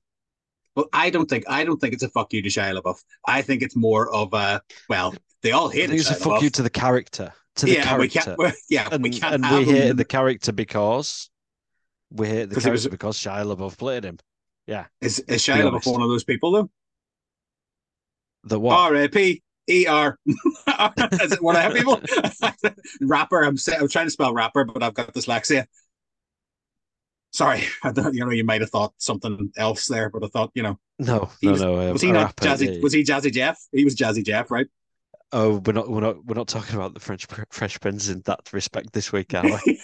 Well, I don't think I don't think it's a fuck you to Shia LaBeouf. I think it's more of a well, they all hate it's a fuck LaBeouf. you to the character, to the yeah, we character. can't. Yeah, and we can't. and we him in- the character because we hate the 'Cause he was- character because Shia LaBeouf played him. Yeah. Is, is Shia be LaBeouf one of those people though? The what? R A P E R. Is it one of them people? rapper. I'm I'm trying to spell rapper, but I've got dyslexia. Sorry, I don't, you know you might have thought something else there, but I thought you know no, no, was- no. um, was he not rapper, Jazzy? yeah. Was he Jazzy Jeff? He was Jazzy Jeff, right? Oh, we're not, we're not, we're not talking about the French Fresh Prince in that respect this week, are we?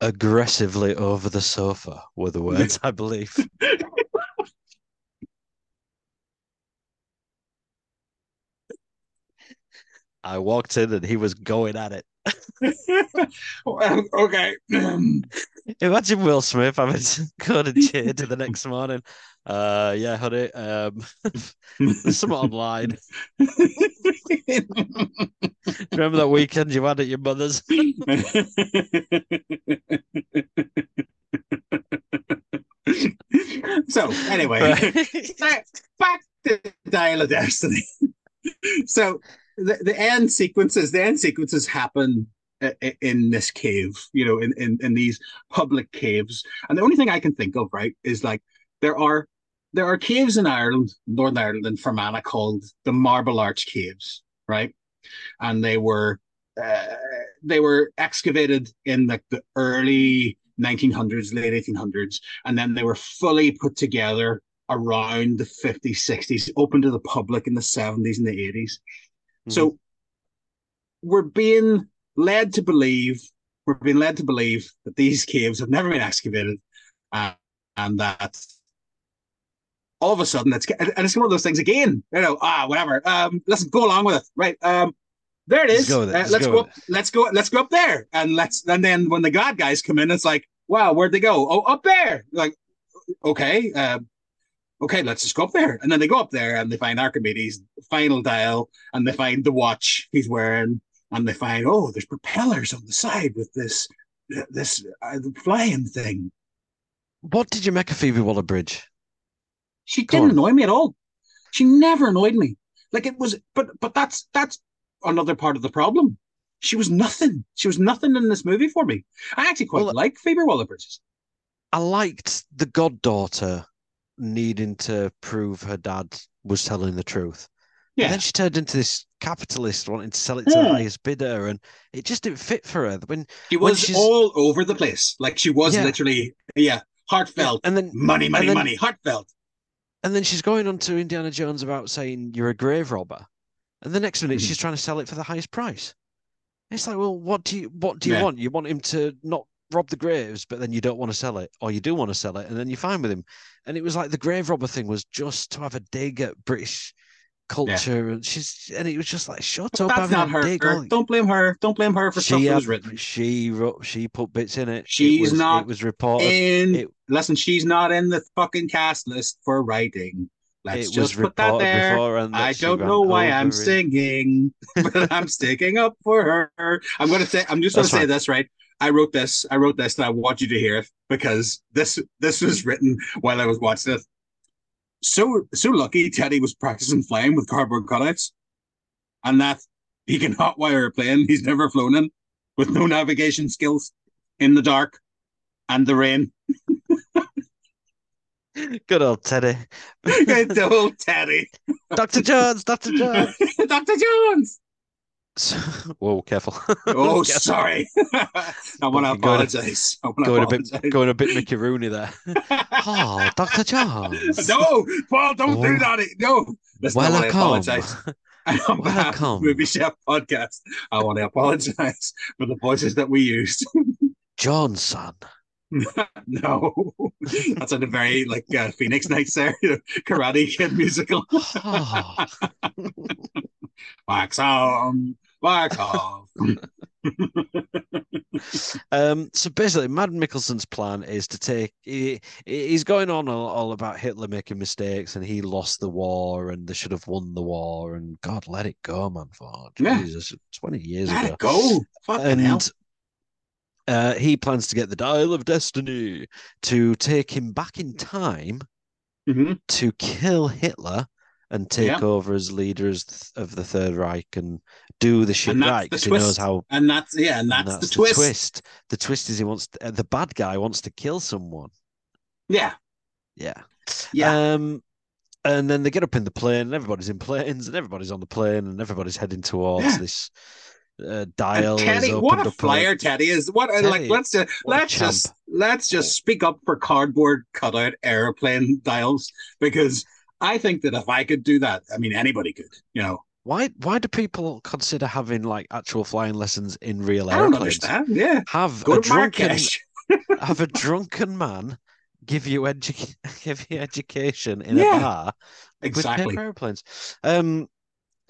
Aggressively over the sofa were the words, I believe. I walked in and he was going at it. Well, okay. Imagine Will Smith having to go to cheer to the next morning. Uh, yeah, honey. Um, there's something online. Remember that weekend you had at your mother's? so anyway, Right. back, back to Dial of Destiny. so the, the end sequences, the end sequences happen in this cave, you know, in, in, in these public caves. And the only thing I can think of, right, is like there are there are caves in Ireland, Northern Ireland, and Fermanagh called the Marble Arch Caves, right? And they were uh, they were excavated in like the early 1900s, late 1800s, and then they were fully put together around the 50s, 60s, open to the public in the 70s and the 80s. So we're being led to believe, we're being led to believe that these caves have never been excavated, uh, and that all of a sudden it's and it's one of those things again. You know, ah, whatever. Um, let's go along with it, right? Um, there it Let's go. Uh, Let's let's go go. Up, let's go. Let's go up there, and let's. And then when the god guys come in, it's like, wow, where'd they go? Oh, up there. Like, okay, uh, okay, let's just go up there. And then they go up there and they find Archimedes' final dial, and they find the watch he's wearing, and they find oh, there's propellers on the side with this this uh, flying thing. What did you make of Phoebe Waller Bridge? She Go didn't on. annoy me at all. She never annoyed me. Like it was, but but that's that's another part of the problem. She was nothing. She was nothing in this movie for me. I actually quite Well, like Phoebe Waller-Bridge. I liked the goddaughter needing to prove her dad was telling the truth. And Yeah, then she turned into this capitalist wanting to sell it to the highest bidder, and it just didn't fit for her. When she when was she's- all over the place. Like she was Yeah. literally, yeah, heartfelt, and then money, money, then- money, heartfelt. and then she's going on to Indiana Jones about saying you're a grave robber, and the next minute Mhm. she's trying to sell it for the highest price. It's like, well, what do you what do you Yeah. want? You want him to not rob the graves, but then you don't want to sell it, or you do want to sell it, and then you're fine with him. And it was like the grave robber thing was just to have a dig at British culture, and she's and it was just like, shut But up, that's not her. dig. Don't blame her. Don't blame her for stuff she that was written. she wrote, she put bits in it. It She's was- not It was reported. And it- listen, she's not in the fucking cast list for writing. Let's just put that there. and that I don't know why I'm it. singing, but I'm sticking up for her. I'm gonna say I'm just gonna That's say fine. this right. I wrote this. I wrote this, and I want you to hear it because this this was written while I was watching it. So so lucky Teddy was practicing flying with cardboard cutouts, and that he can hotwire a plane he's never flown in with no navigation skills in the dark and the rain. Good old Teddy. Good old Teddy, Dr. Jones, Dr. Jones. Doctor Jones. So- Whoa, careful. Oh, Careful. sorry. I want to apologize. Going a bit, going a bit Mickey Rooney there. Oh, Dr. Jones. no, Paul, don't do Oh. that. No, that's not what I apologize. On behalf of. Movie Chef podcast, I want to apologize for the voices that we used. Johnson. no, that sounded very like uh, Phoenix Nights there, Karate Kid musical. Oh, wax on, wax off. Um, so basically, Mads Mikkelsen's plan is to take. He, he's going on all, all about Hitler making mistakes and he lost the war and they should have won the war and God, let it go, man. For Yeah. Jesus, twenty years Let ago. it go. Fucking hell. and uh, he plans to get the Dial of Destiny to take him back in time Mhm. to kill Hitler and take Yeah. over as leader of the Third Reich and do the shit right because he knows how. And that's yeah, and and that's, the, twist. The twist is he wants to, uh, the bad guy wants to kill someone. Yeah, Yeah. yeah. Um, and then they get up in the plane, and everybody's in planes, and everybody's on the plane, and everybody's heading towards Yeah. this uh, dial. and Teddy, what a flyer Teddy is! What a like? Let's just let's just let's just speak up for cardboard cutout airplane dials because I think that if I could do that, I mean anybody could. You know, Why? Why do people consider having like actual flying lessons in real I don't understand. Yeah, Have go a drunken have a drunken man give you edu- give you education in Yeah, a bar Exactly. with paper airplanes. Um,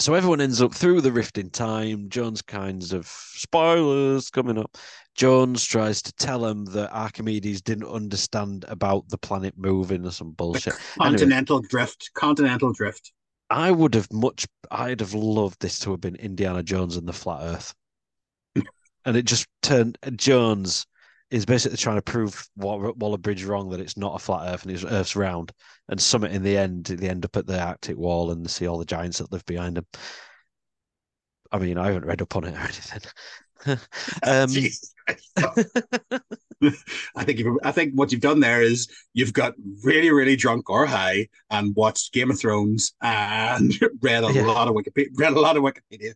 so everyone ends up through the rift in time. John's kinds of spoilers coming up. Jones tries to tell him that Archimedes didn't understand about the planet moving or some The bullshit. Anyway, continental drift. Continental drift. I would have much. I'd have loved this to have been Indiana Jones and the Flat Earth, and it just turned. Jones is basically trying to prove Wa- Waller Bridge wrong that it's not a flat Earth and it's Earth's round. And Summit in the end, they end up at the Arctic Wall and see all the giants that live behind them. I mean, I haven't read up on it or anything. um, I think you've, I think what you've done there is you've got really really drunk or high and watched Game of Thrones and read a Yeah. lot of Wikipedia. Read a lot of Wikipedia.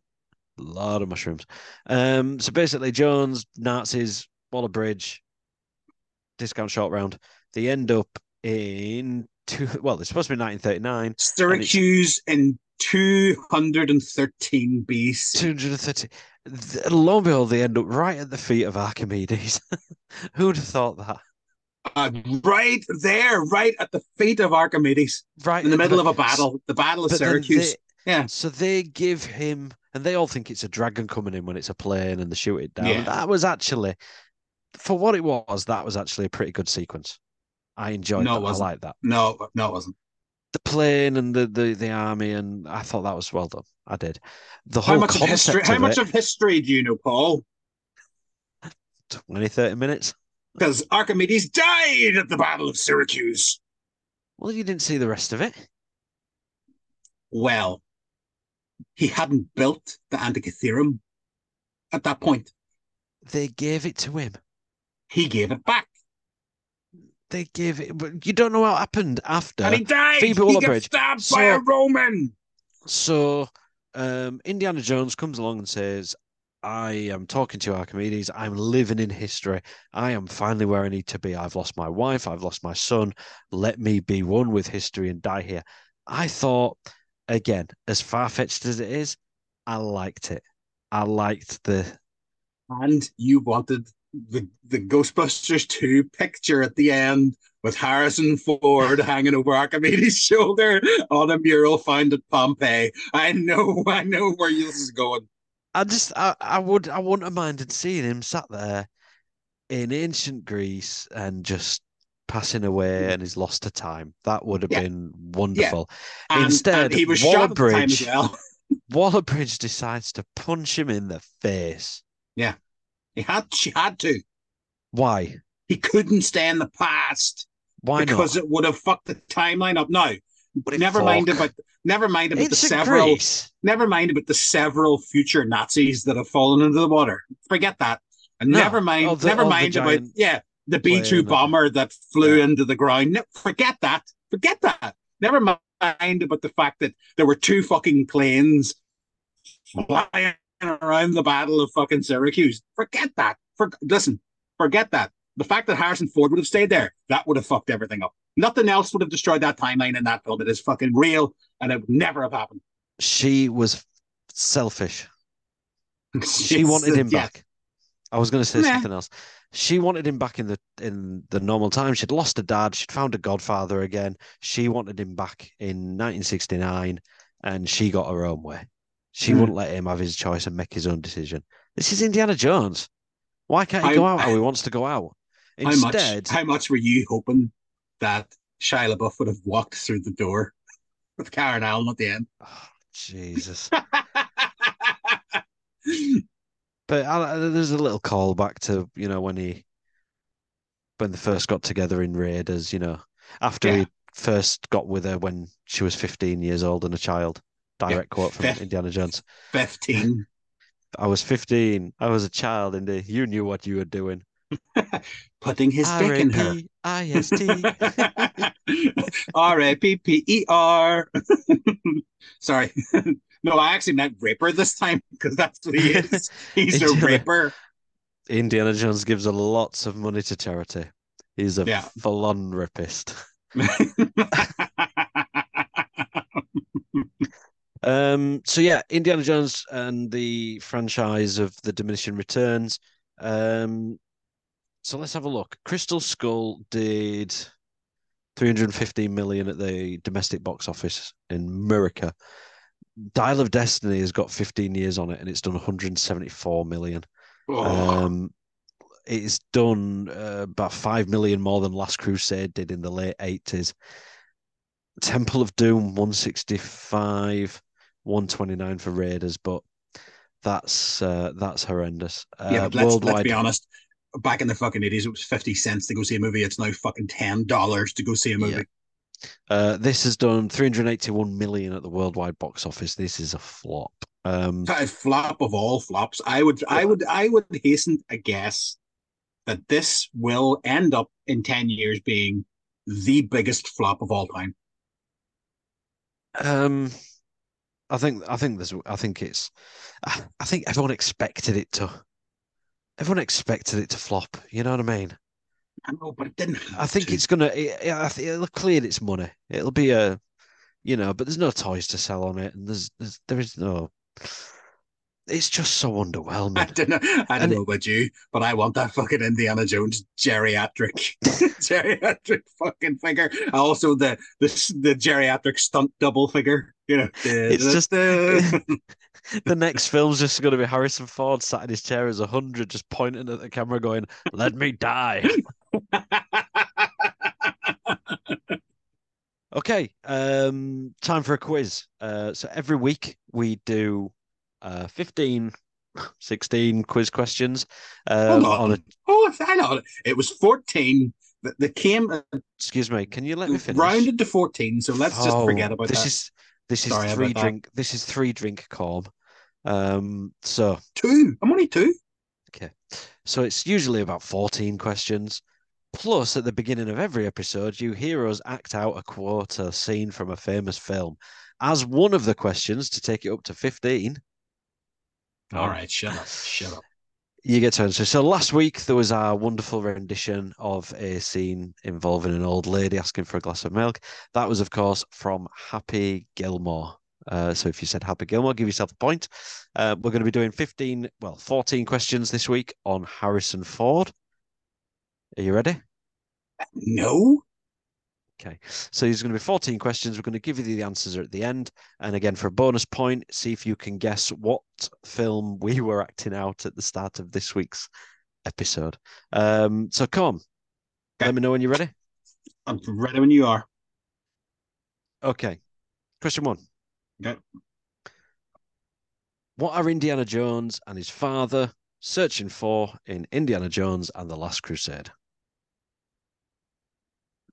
a lot of mushrooms. Um, so basically, Jones, Nazis, Waller Bridge, discount short round. They end up in two. Well, it's supposed to be 1939. Syracuse in 213 BC. 230. Th- Lo and behold, they end up right at the feet of Archimedes. Who would have thought that? Uh, right there, right at the feet of Archimedes, Right in the middle of a battle, the Battle of Syracuse. they- Yeah. So they give him, and they all think it's a dragon coming in when it's a plane, and they shoot it down. Yeah. That was actually, for what it was, that was actually a pretty good sequence. I enjoyed No, it that. I wasn't. like that. No, no, it wasn't. The plane and the, the the army, and I thought that was well done. I did. The How much of history? How of much it, of history do you know, Paul? 20, 30 minutes. Because Archimedes died at the Battle of Syracuse. Well, you didn't see the rest of it. Well, he hadn't built the Antikythera at that point. They gave it to him. He gave it back, They gave it, but you don't know what happened after. and he died. Phoebe he got Waller-Bridge. stabbed by a So- Roman. So um, Indiana Jones comes along and says, I am talking to Archimedes. I'm living in history. I am finally where I need to be. I've lost my wife. I've lost my son. Let me be one with history and die here. I thought, again, as far fetched as it is, I liked it. I liked the. And you wanted the the Ghostbusters 2 picture at the end with Harrison Ford hanging over Archimedes' shoulder on a mural found at Pompeii. I know, I know where this is going. I just, I, I would, I wouldn't have minded seeing him sat there in ancient Greece and just passing away hmm. and he's lost to time. That would have Yeah. been wonderful. And, Instead, and he was shot at Waller-Bridge- Waller-Bridge decides to punch him in the face. He had, she had to. Why? He couldn't stay in the past Why because not? it would have fucked the timeline up. Now, but never mind about never mind about the It's in several never mind about the several future Nazis that have fallen into the water. Forget that. And No. never mind, the- never mind about yeah, the B two bomber that flew Yeah. into the ground. No, forget that. Forget that. Never mind about the fact that there were two fucking planes flying around the Battle of fucking Syracuse. Forget that. For, listen, forget that. The fact that Harrison Ford would have stayed there, that would have fucked everything up. Nothing else would have destroyed that timeline in that film. It is fucking real, and it would never have happened. She was selfish. She wanted him Yeah. back. I was going to say Nah. something else. She wanted him back in the in the normal time. She'd lost a dad. She'd found a godfather again. She wanted him back in 1969, and she got her own way. She Hmm. wouldn't let him have his choice and make his own decision. This is Indiana Jones. Why can't he How- go out how he wants to go out? How Instead, much? How much were you hoping that Shia LaBeouf would have walked through the door with Karen Allen at the end? Oh, Jesus. But I, there's a little callback to you know when he when they first got together in Raiders. You know, after Yeah. he first got with her when she was 15 years old and a child. Direct quote from Fif- Indiana Jones. Fifteen. I was 15. I was a child, and you knew what you were doing. Putting his dick in her. R-A-P-I-S-T. R A P P E R. Sorry. No, I actually meant raper this time because that's what he is. He's a Indiana- raper. Indiana Jones gives a lots of money to charity. He's a Yeah. full-on rapist. Um, so yeah, Indiana Jones and the franchise of the diminishing returns. Um, so let's have a look. Crystal Skull did 315 million at the domestic box office in America. Dial of Destiny has got 15 years on it and it's done 174 million. Oh, Um, it's done uh, about 5 million more than Last Crusade did in the late 80s. Temple of Doom 165, 129 for Raiders, but that's uh, that's horrendous. Uh, yeah, but let's, let's be honest. Back in the fucking 80s, it was 50 cents to go see a movie. It's now fucking $10 to go see a movie. Yeah. uh, this has done 381 million at the worldwide box office. This is a flop. Um, A flop of all flops. I would, I would, I would hasten a guess that this will end up in 10 years being the biggest flop of all time. um, I think I think there's I think it's I, I think everyone expected it to everyone expected it to flop. You know what I mean? I know, but it didn't. I think to. it's gonna. It, it, it'll clear its money. It'll be a, you know, but there's no toys to sell on it, and there's, there's there is no. It's just so I underwhelming. don't know. I don't know about you, but I want that fucking Indiana Jones geriatric, geriatric fucking figure. Also, the the the geriatric stunt double figure. You know, It's just- The next film's just going to be Harrison Ford sat in his chair as a hundred, just pointing at the camera, going, "Let me die." Okay, um, time for a quiz. Uh, so every week we do uh 15, 16 quiz questions. Um, Hold on. on a, oh, hang on. It was fourteen. that that came uh, excuse me, can you let me finish? rounded to fourteen. So let's just Oh, forget about this that. is this is Sorry three about that. drink. This is three drink calm. Um, so two. I'm only two. Okay. so it's usually about fourteen questions. Plus, at the beginning of every episode, you hear us act out a quote scene from a famous film. As one of the questions to take it up to fifteen. All right, shut up. Shut up. You get to answer. So last week there was our wonderful rendition of a scene involving an old lady asking for a glass of milk. That was, of course, from Happy Gilmore. Uh, so if you said Happy Gilmore, give yourself a point. Uh, we're going to be doing 15, well, 14 questions this week on Harrison Ford. Are you ready? No. Okay. So there's going to be 14 questions. We're going to give you the answers at the end. And again, for a bonus point, see if you can guess what film we were acting out at the start of this week's episode. Um, so come on. Okay. Let me know when you're ready. I'm ready when you are. Okay. Question one. Okay. What are Indiana Jones and his father searching for in Indiana Jones and the Last Crusade?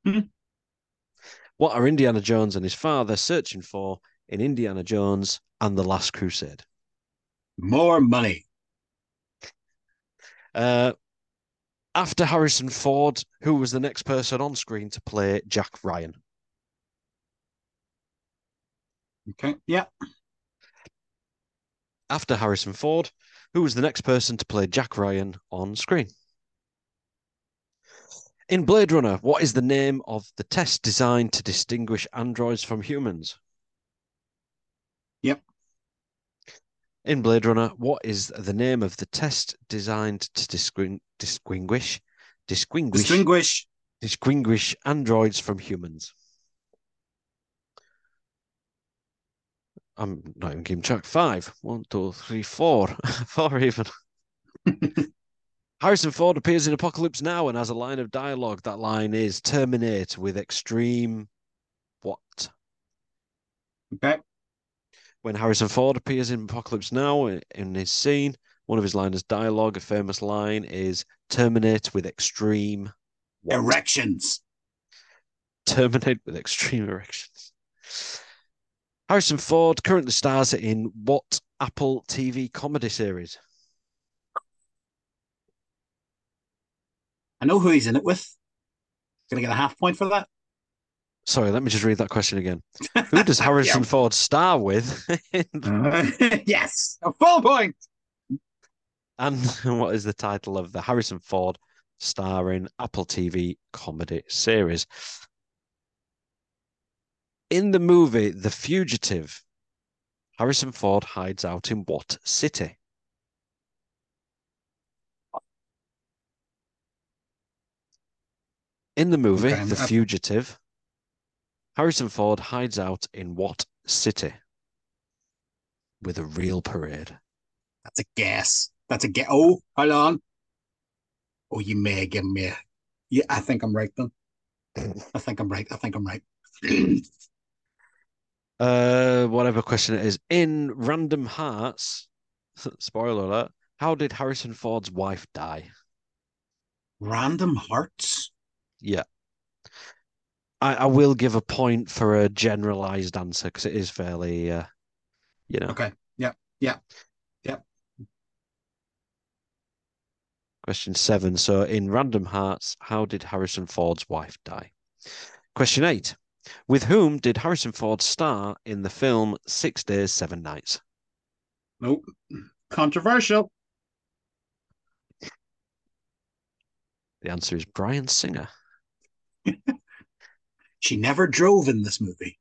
Hmm. What are Indiana Jones and his father searching for in Indiana Jones and the Last Crusade? More money. Uh, after Harrison Ford, who was the next person on screen to play Jack Ryan? Okay. Yeah. After Harrison Ford, who was the next person to play Jack Ryan on screen? In Blade Runner, what is the name of the test designed to distinguish androids from humans? Yep. In Blade Runner, what is the name of the test designed to distinguish distinguish distinguish Distinguish. androids from humans? I'm not even keeping track. Five. One, two, three, four. four even. Harrison Ford appears in Apocalypse Now and has a line of dialogue. That line is terminate with extreme what? Okay. When Harrison Ford appears in Apocalypse Now eh, in his scene, one of his lines of dialogue, a famous line, is terminate with extreme what? erections. Terminate with extreme erections. Harrison Ford currently stars in what Apple TV comedy series? I know who he's in it with. Gonna get a half point for that. Sorry, let me just read that question again. Who does Harrison yeah. Ford star with? uh, yes, a full point. And what is the title of the Harrison Ford starring Apple TV comedy series? In the movie The Fugitive, Harrison Ford hides out in what city? In the movie okay, The Fugitive, Harrison Ford hides out in what city? With a real parade. That's a guess. That's a guess. Oh, hold on. Oh, you may give me a. Yeah, I think I'm right then. I think I'm right. I think I'm right. uh, whatever question it is. In Random Hearts, spoiler alert, how did Harrison Ford's wife die? Random Hearts? Yeah. I, I will give a point for a generalized answer because it is fairly, uh, you know. Okay. Yeah. Yeah. Yeah. Question seven. So, in Random Hearts, how did Harrison Ford's wife die? Question eight. With whom did Harrison Ford star in the film Six Days, Seven Nights? Nope. Controversial. The answer is Brian Singer. She never drove in this movie.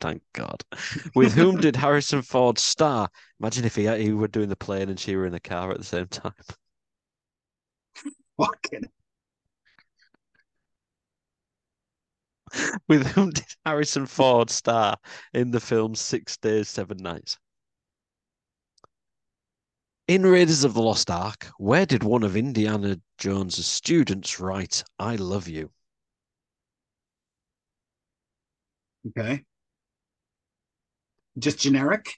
Thank God. With whom did Harrison Ford star? Imagine if he, he were doing the plane and she were in the car at the same time. Fucking. With whom did Harrison Ford star in the film Six Days, Seven Nights? In Raiders of the Lost Ark, where did one of Indiana Jones's students write, I love you? Okay. Just generic?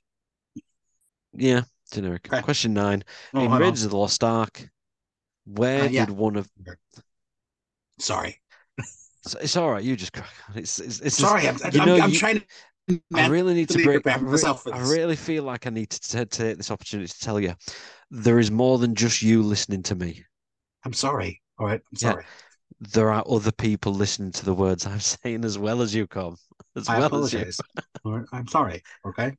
Yeah, generic. Okay. Question nine. Oh, In Raiders on. of the Lost Ark, where uh, yeah. did one of. Sorry. It's, it's, all right. You just crack on. It's, it's, it's Sorry, just, I'm, I'm, I'm you, trying to I really need to break. I, re- I really feel like I need to, take this opportunity to tell you there is more than just you listening to me. I'm sorry. All right, I'm sorry. Yeah, there are other people listening to the words I'm saying as well as you, come as I well apologize. as you. I'm sorry. Okay.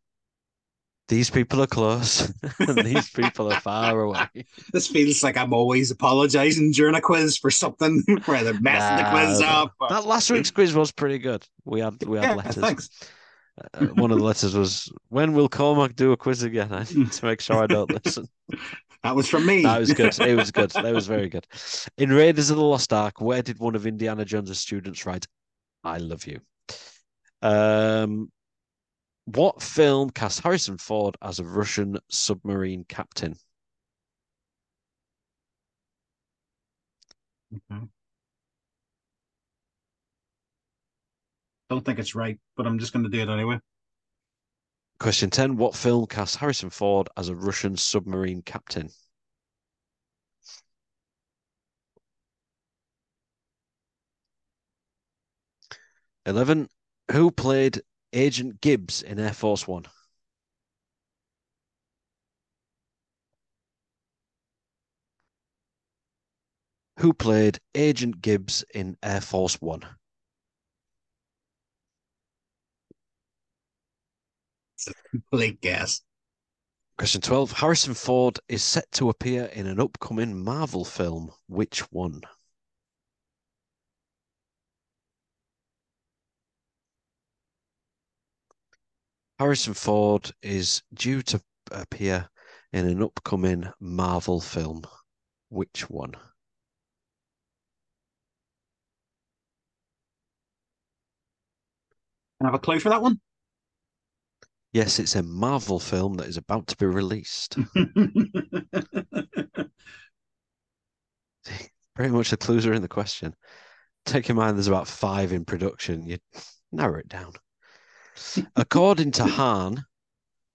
These people are close, and these people are far away. This feels like I'm always apologizing during a quiz for something where they're messing nah, the quiz up. That last week's quiz was pretty good. We had we had yeah, letters. Thanks. Uh, one of the letters was, "When will Cormac do a quiz again?" I need to make sure I don't listen. That was from me. That was good. It was good. That was very good. In Raiders of the Lost Ark, where did one of Indiana Jones' students write, "I love you"? Um, what film cast Harrison Ford as a Russian submarine captain? Okay. Don't think it's right, but I'm just going to do it anyway. Question 10. What film cast Harrison Ford as a Russian submarine captain? Eleven. Who played Agent Gibbs in Air Force One? Who played Agent Gibbs in Air Force One? complete guess. Question 12. Harrison Ford is set to appear in an upcoming Marvel film. Which one? Harrison Ford is due to appear in an upcoming Marvel film. Which one? Can I have a clue for that one? Yes, it's a Marvel film that is about to be released. Pretty much the clues are in the question. Take in mind there's about five in production. You narrow it down. According to Han,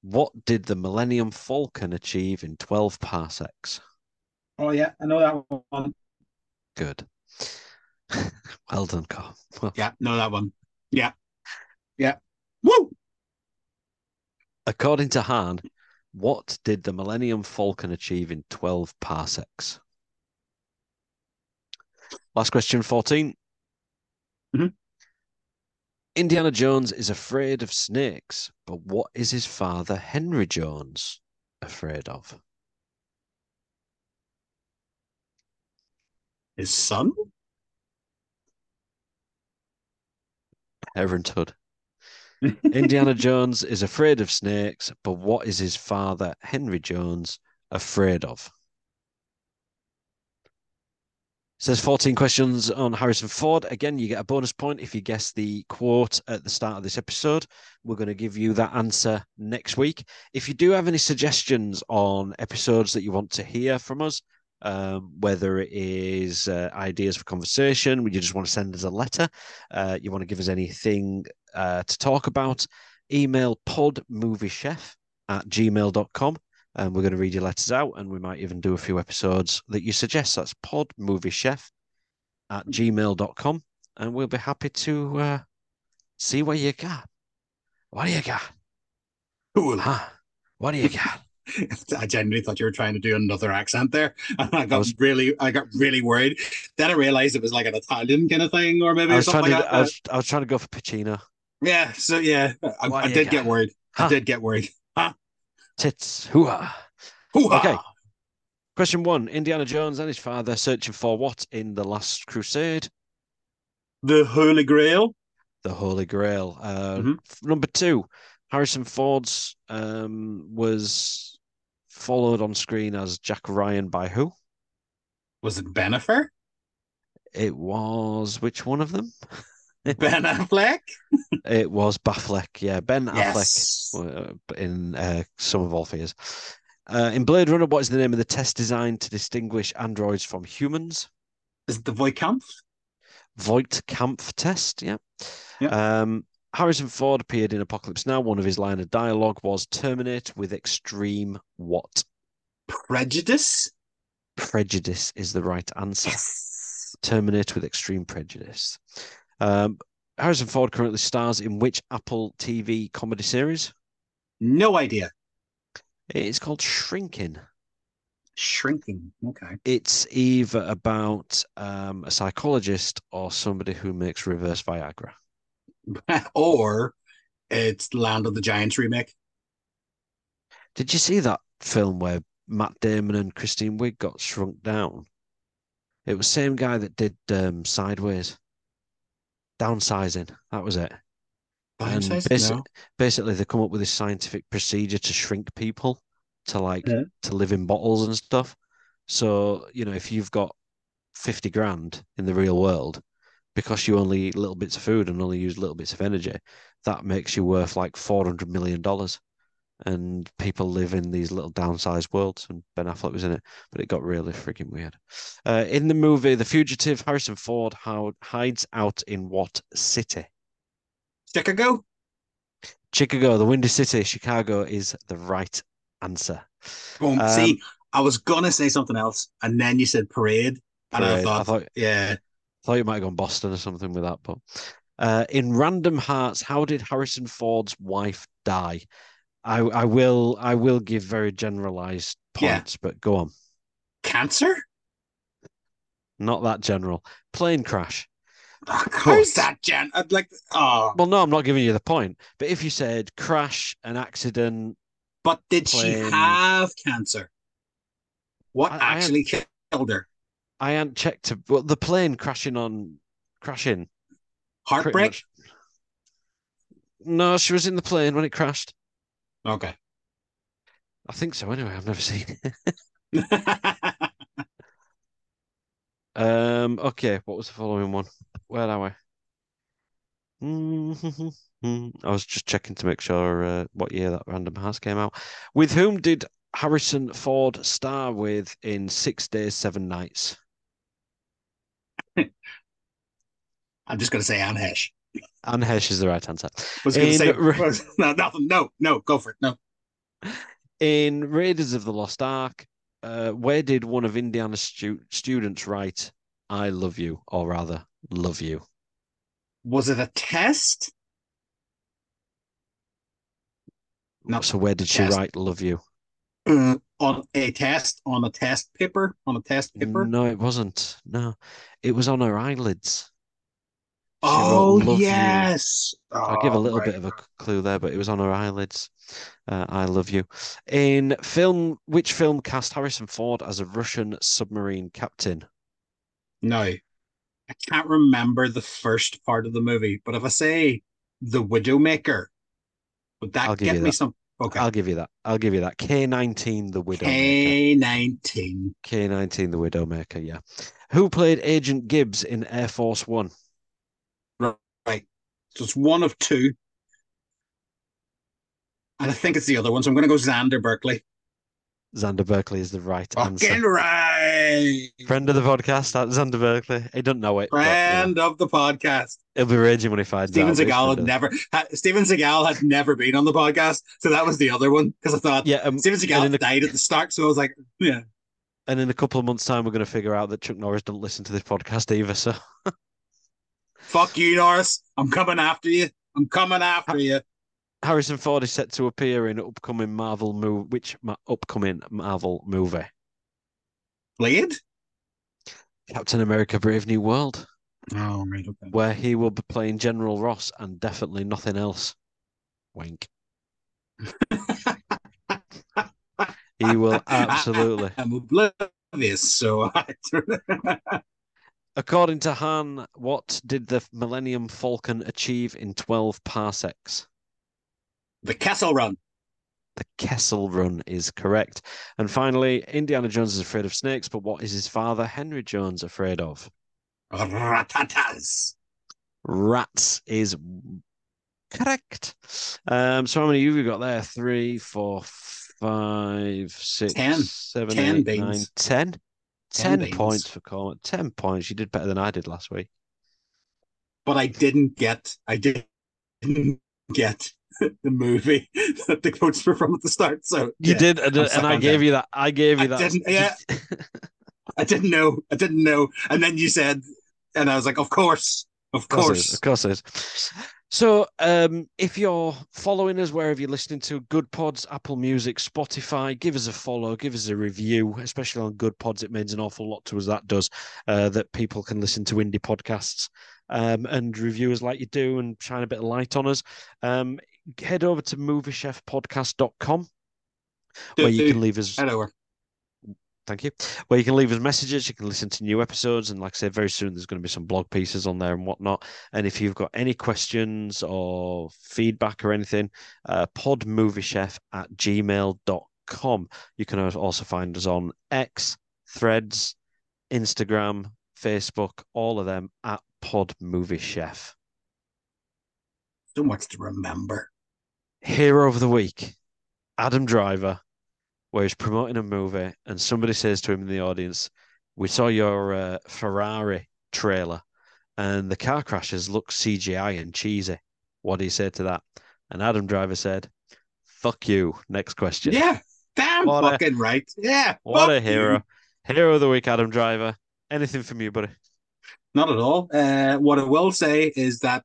what did the Millennium Falcon achieve in 12 parsecs? oh yeah, I know that one. Good. well done, Carl. Well, Yeah, know that one. Yeah. Yeah. Woo! According to Han, what did the Millennium Falcon achieve in 12 parsecs? Last question 14. Mhm. Indiana Jones is afraid of snakes, but what is his father, Henry Jones, afraid of? His son? Parenthood. Indiana Jones is afraid of snakes, but what is his father, Henry Jones, afraid of? Says 14 questions on Harrison Ford. Again, you get a bonus point if you guess the quote at the start of this episode. We're going to give you that answer next week. If you do have any suggestions on episodes that you want to hear from us, um, whether it is uh, ideas for conversation, you just want to send us a letter, uh, you want to give us anything uh, to talk about, email podmoviechef at gmail.com and we're going to read your letters out and we might even do a few episodes that you suggest. That's podmoviechef at gmail.com and we'll be happy to uh, see what you got. What do you got? Cool. Huh? What do you got? I genuinely thought you were trying to do another accent there. And I got I was- really I got really worried. Then I realized it was like an Italian kind of thing, or maybe I was something trying to like I was, I was trying to go for Pacino. Yeah, so yeah, I, I did got? get worried. Huh? I did get worried. Huh? Tits. Hoo-ha. Hoo-ha! Okay. Question one Indiana Jones and his father searching for what in The Last Crusade? The Holy Grail. The Holy Grail. Uh, Mhm. f- Number two, Harrison Ford's um, was followed on screen as Jack Ryan by who? Was it Bennifer? It was which one of them? Ben Affleck? It was Baffleck. Yeah, Ben Yes. Affleck uh, in uh, Sum of All Fears. Uh, in Blade Runner, what is the name of the test designed to distinguish androids from humans? Is it the Voight-Kampff? Voight Kampff test. Yeah. Yeah. Um, Harrison Ford appeared in Apocalypse Now. One of his line of dialogue was "Terminate with extreme what?" Prejudice? Prejudice is the right answer. Yes. Terminate with extreme prejudice. Um, Harrison Ford currently stars in which Apple TV comedy series? No idea. It's called Shrinking. Shrinking. Okay. It's either about um, a psychologist or somebody who makes reverse Viagra. or it's Land of the Giants remake. Did you see that film where Matt Damon and Christine Wiig got shrunk down? It was same guy that did um, Sideways. Downsizing. That was it. And basi- basically, they come up with this scientific procedure to shrink people to like Yeah. to live in bottles and stuff. So you know, if you've got fifty grand in the real world, because you only eat little bits of food and only use little bits of energy, that makes you worth like four hundred million dollars. And people live in these little downsized worlds, and Ben Affleck was in it, but it got really freaking weird. Uh, in the movie The Fugitive, Harrison Ford how, hides out in what city? Chicago? Chicago, the Windy City, Chicago is the right answer. Boom. Um, See, I was gonna say something else, and then you said parade, and I Parade. thought, I thought- yeah, I Thought you might have gone Boston or something with that, but uh, in Random Hearts, how did Harrison Ford's wife die? I I will I will give very generalized Yeah. points, but go on. cancer. Not that general. Plane crash. How's that, Jen? I'd like, oh, Well, no, I'm not giving you the point. But if you said crash, an accident, but did she have cancer? What I- I actually killed her? I hadn't checked. To, well, the plane crashing on crashing. Heartbreak. No, she was in the plane when it crashed. Okay. I think so. Anyway, I've never seen it. Um, okay, what was the following one? Where are we? Mhm. I was just checking to make sure uh, what year that Random House came out. With whom did Harrison Ford star with in Six Days, Seven Nights? I'm just going to say Anne Heche. Anne Heche is the right answer. was going to say no, nothing. No, no, go for it. No, In Raiders of the Lost Ark, uh, where did one of Indiana's stu- students write, I love you, or rather, love you? was it a test? No, So where did she test. write, love you? Uh, on a test on a test paper on a test paper. No, it wasn't. No, it was on her eyelids. Oh yes. I'll give a Oh, little bit of a clue there, but it was on her eyelids. Uh, I love you. In film, which film cast Harrison Ford as a Russian submarine captain? No, I can't remember the first part of the movie, but if I say the Widowmaker, would that get me that. some? Okay. I'll give you that. I'll give you that. K19, the Widowmaker. K nineteen. K19, the Widowmaker, yeah. Who played Agent Gibbs in Air Force One? So it's one of two. And I think it's the other one. So I'm going to go Xander Berkeley. Xander Berkeley is the right Fucking answer. right. Friend of the podcast, Xander Berkeley. He doesn't know it. but, you know, Friend of the podcast. It'll be raging when he finds Steven out. but Seagal had never ha, Steven Seagal had never been on the podcast, so that was the other one because I thought Yeah, um, Steven Seagal a- died at the start, so I was like, yeah, And in a couple of months' time, we're going to figure out that Chuck Norris doesn't listen to this podcast either. So fuck you, Norris. I'm coming after you. I'm coming after you. Harrison Ford is set to appear in upcoming Marvel movie. Which ma- upcoming Marvel movie? Blade. Captain America: Brave New World, Oh, right, okay. where he will be playing General Ross and definitely nothing else. Wink. He will absolutely. I'm oblivious, so I According to Han, what did the Millennium Falcon achieve in 12 parsecs? the Kessel Run. The Kessel Run is correct. And finally, Indiana Jones is afraid of snakes, but what is his father, Henry Jones, afraid of? Ratatas. Rats is correct. Um, so how many have you we got there? Three, four, five, six, Ten. seven, Ten eight, nine, ten. Ten beans. points for Cormac. Ten points. You did better than I did last week. But I didn't get. I didn't get the movie that the quotes were from at the start. So You yeah, did, and, and I gave you that. I gave you I that. didn't- yeah. I didn't know. I didn't know. And then you said, and I was like, of course, of Of course, it is, of course it is. So, um, if you're following us wherever you're listening to Goodpods, Apple Music, Spotify, give us a follow, give us a review, especially on Goodpods. It means an awful lot to us. That does uh, that people can listen to indie podcasts um, and review us like you do and shine a bit of light on us. Um, head over to moviechefpodcast.com where you can leave us over. Thank you. Where you can leave us messages, you can listen to new episodes, and like I said, very soon there's going to be some blog pieces on there and whatnot. And if you've got any questions or feedback or anything, uh, podmoviechef at gmail.com. You can also find us on X, Threads, Instagram, Facebook, all of them at Pod Movie Chef. So much to remember. Hero of the Week, Adam Driver, where he's promoting a movie and somebody says to him in the audience, We saw your uh, Ferrari trailer and the car crashes look CGI and cheesy. What do you say to that? And Adam Driver said, Fuck you. Next question. Yeah. Damn What a- fucking right. Yeah. What a hero. you. Hero of the week, Adam Driver. Anything from you, buddy? Not at all. Uh, what I will say is that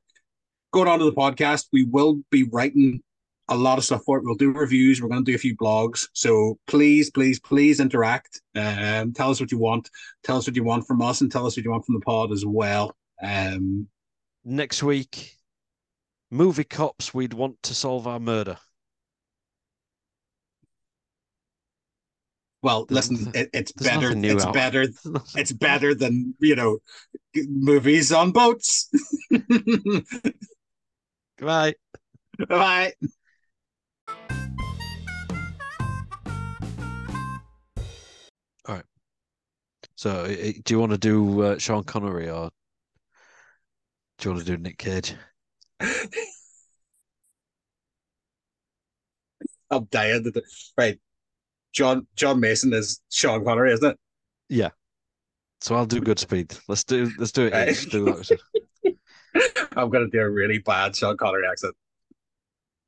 going on to the podcast, we will be writing a lot of stuff for it. We'll do reviews. We're going to do a few blogs. So please, please, please interact. Um, tell us what you want. Tell us what you want from us, and tell us what you want from the pod as well. Um, Next week, movie cops, we'd want to solve our murder. well, listen, it, it's there's better. It's out. better. It's better than you know movies on boats. Goodbye. Bye. So, do you want to do uh, Sean Connery or do you want to do Nick Cage? I'm dying. To do- right, John John Mason is Sean Connery, isn't it? Yeah. So I'll do Goodspeed. Let's do let's do it Right. each. Do. I'm gonna do a really bad Sean Connery accent.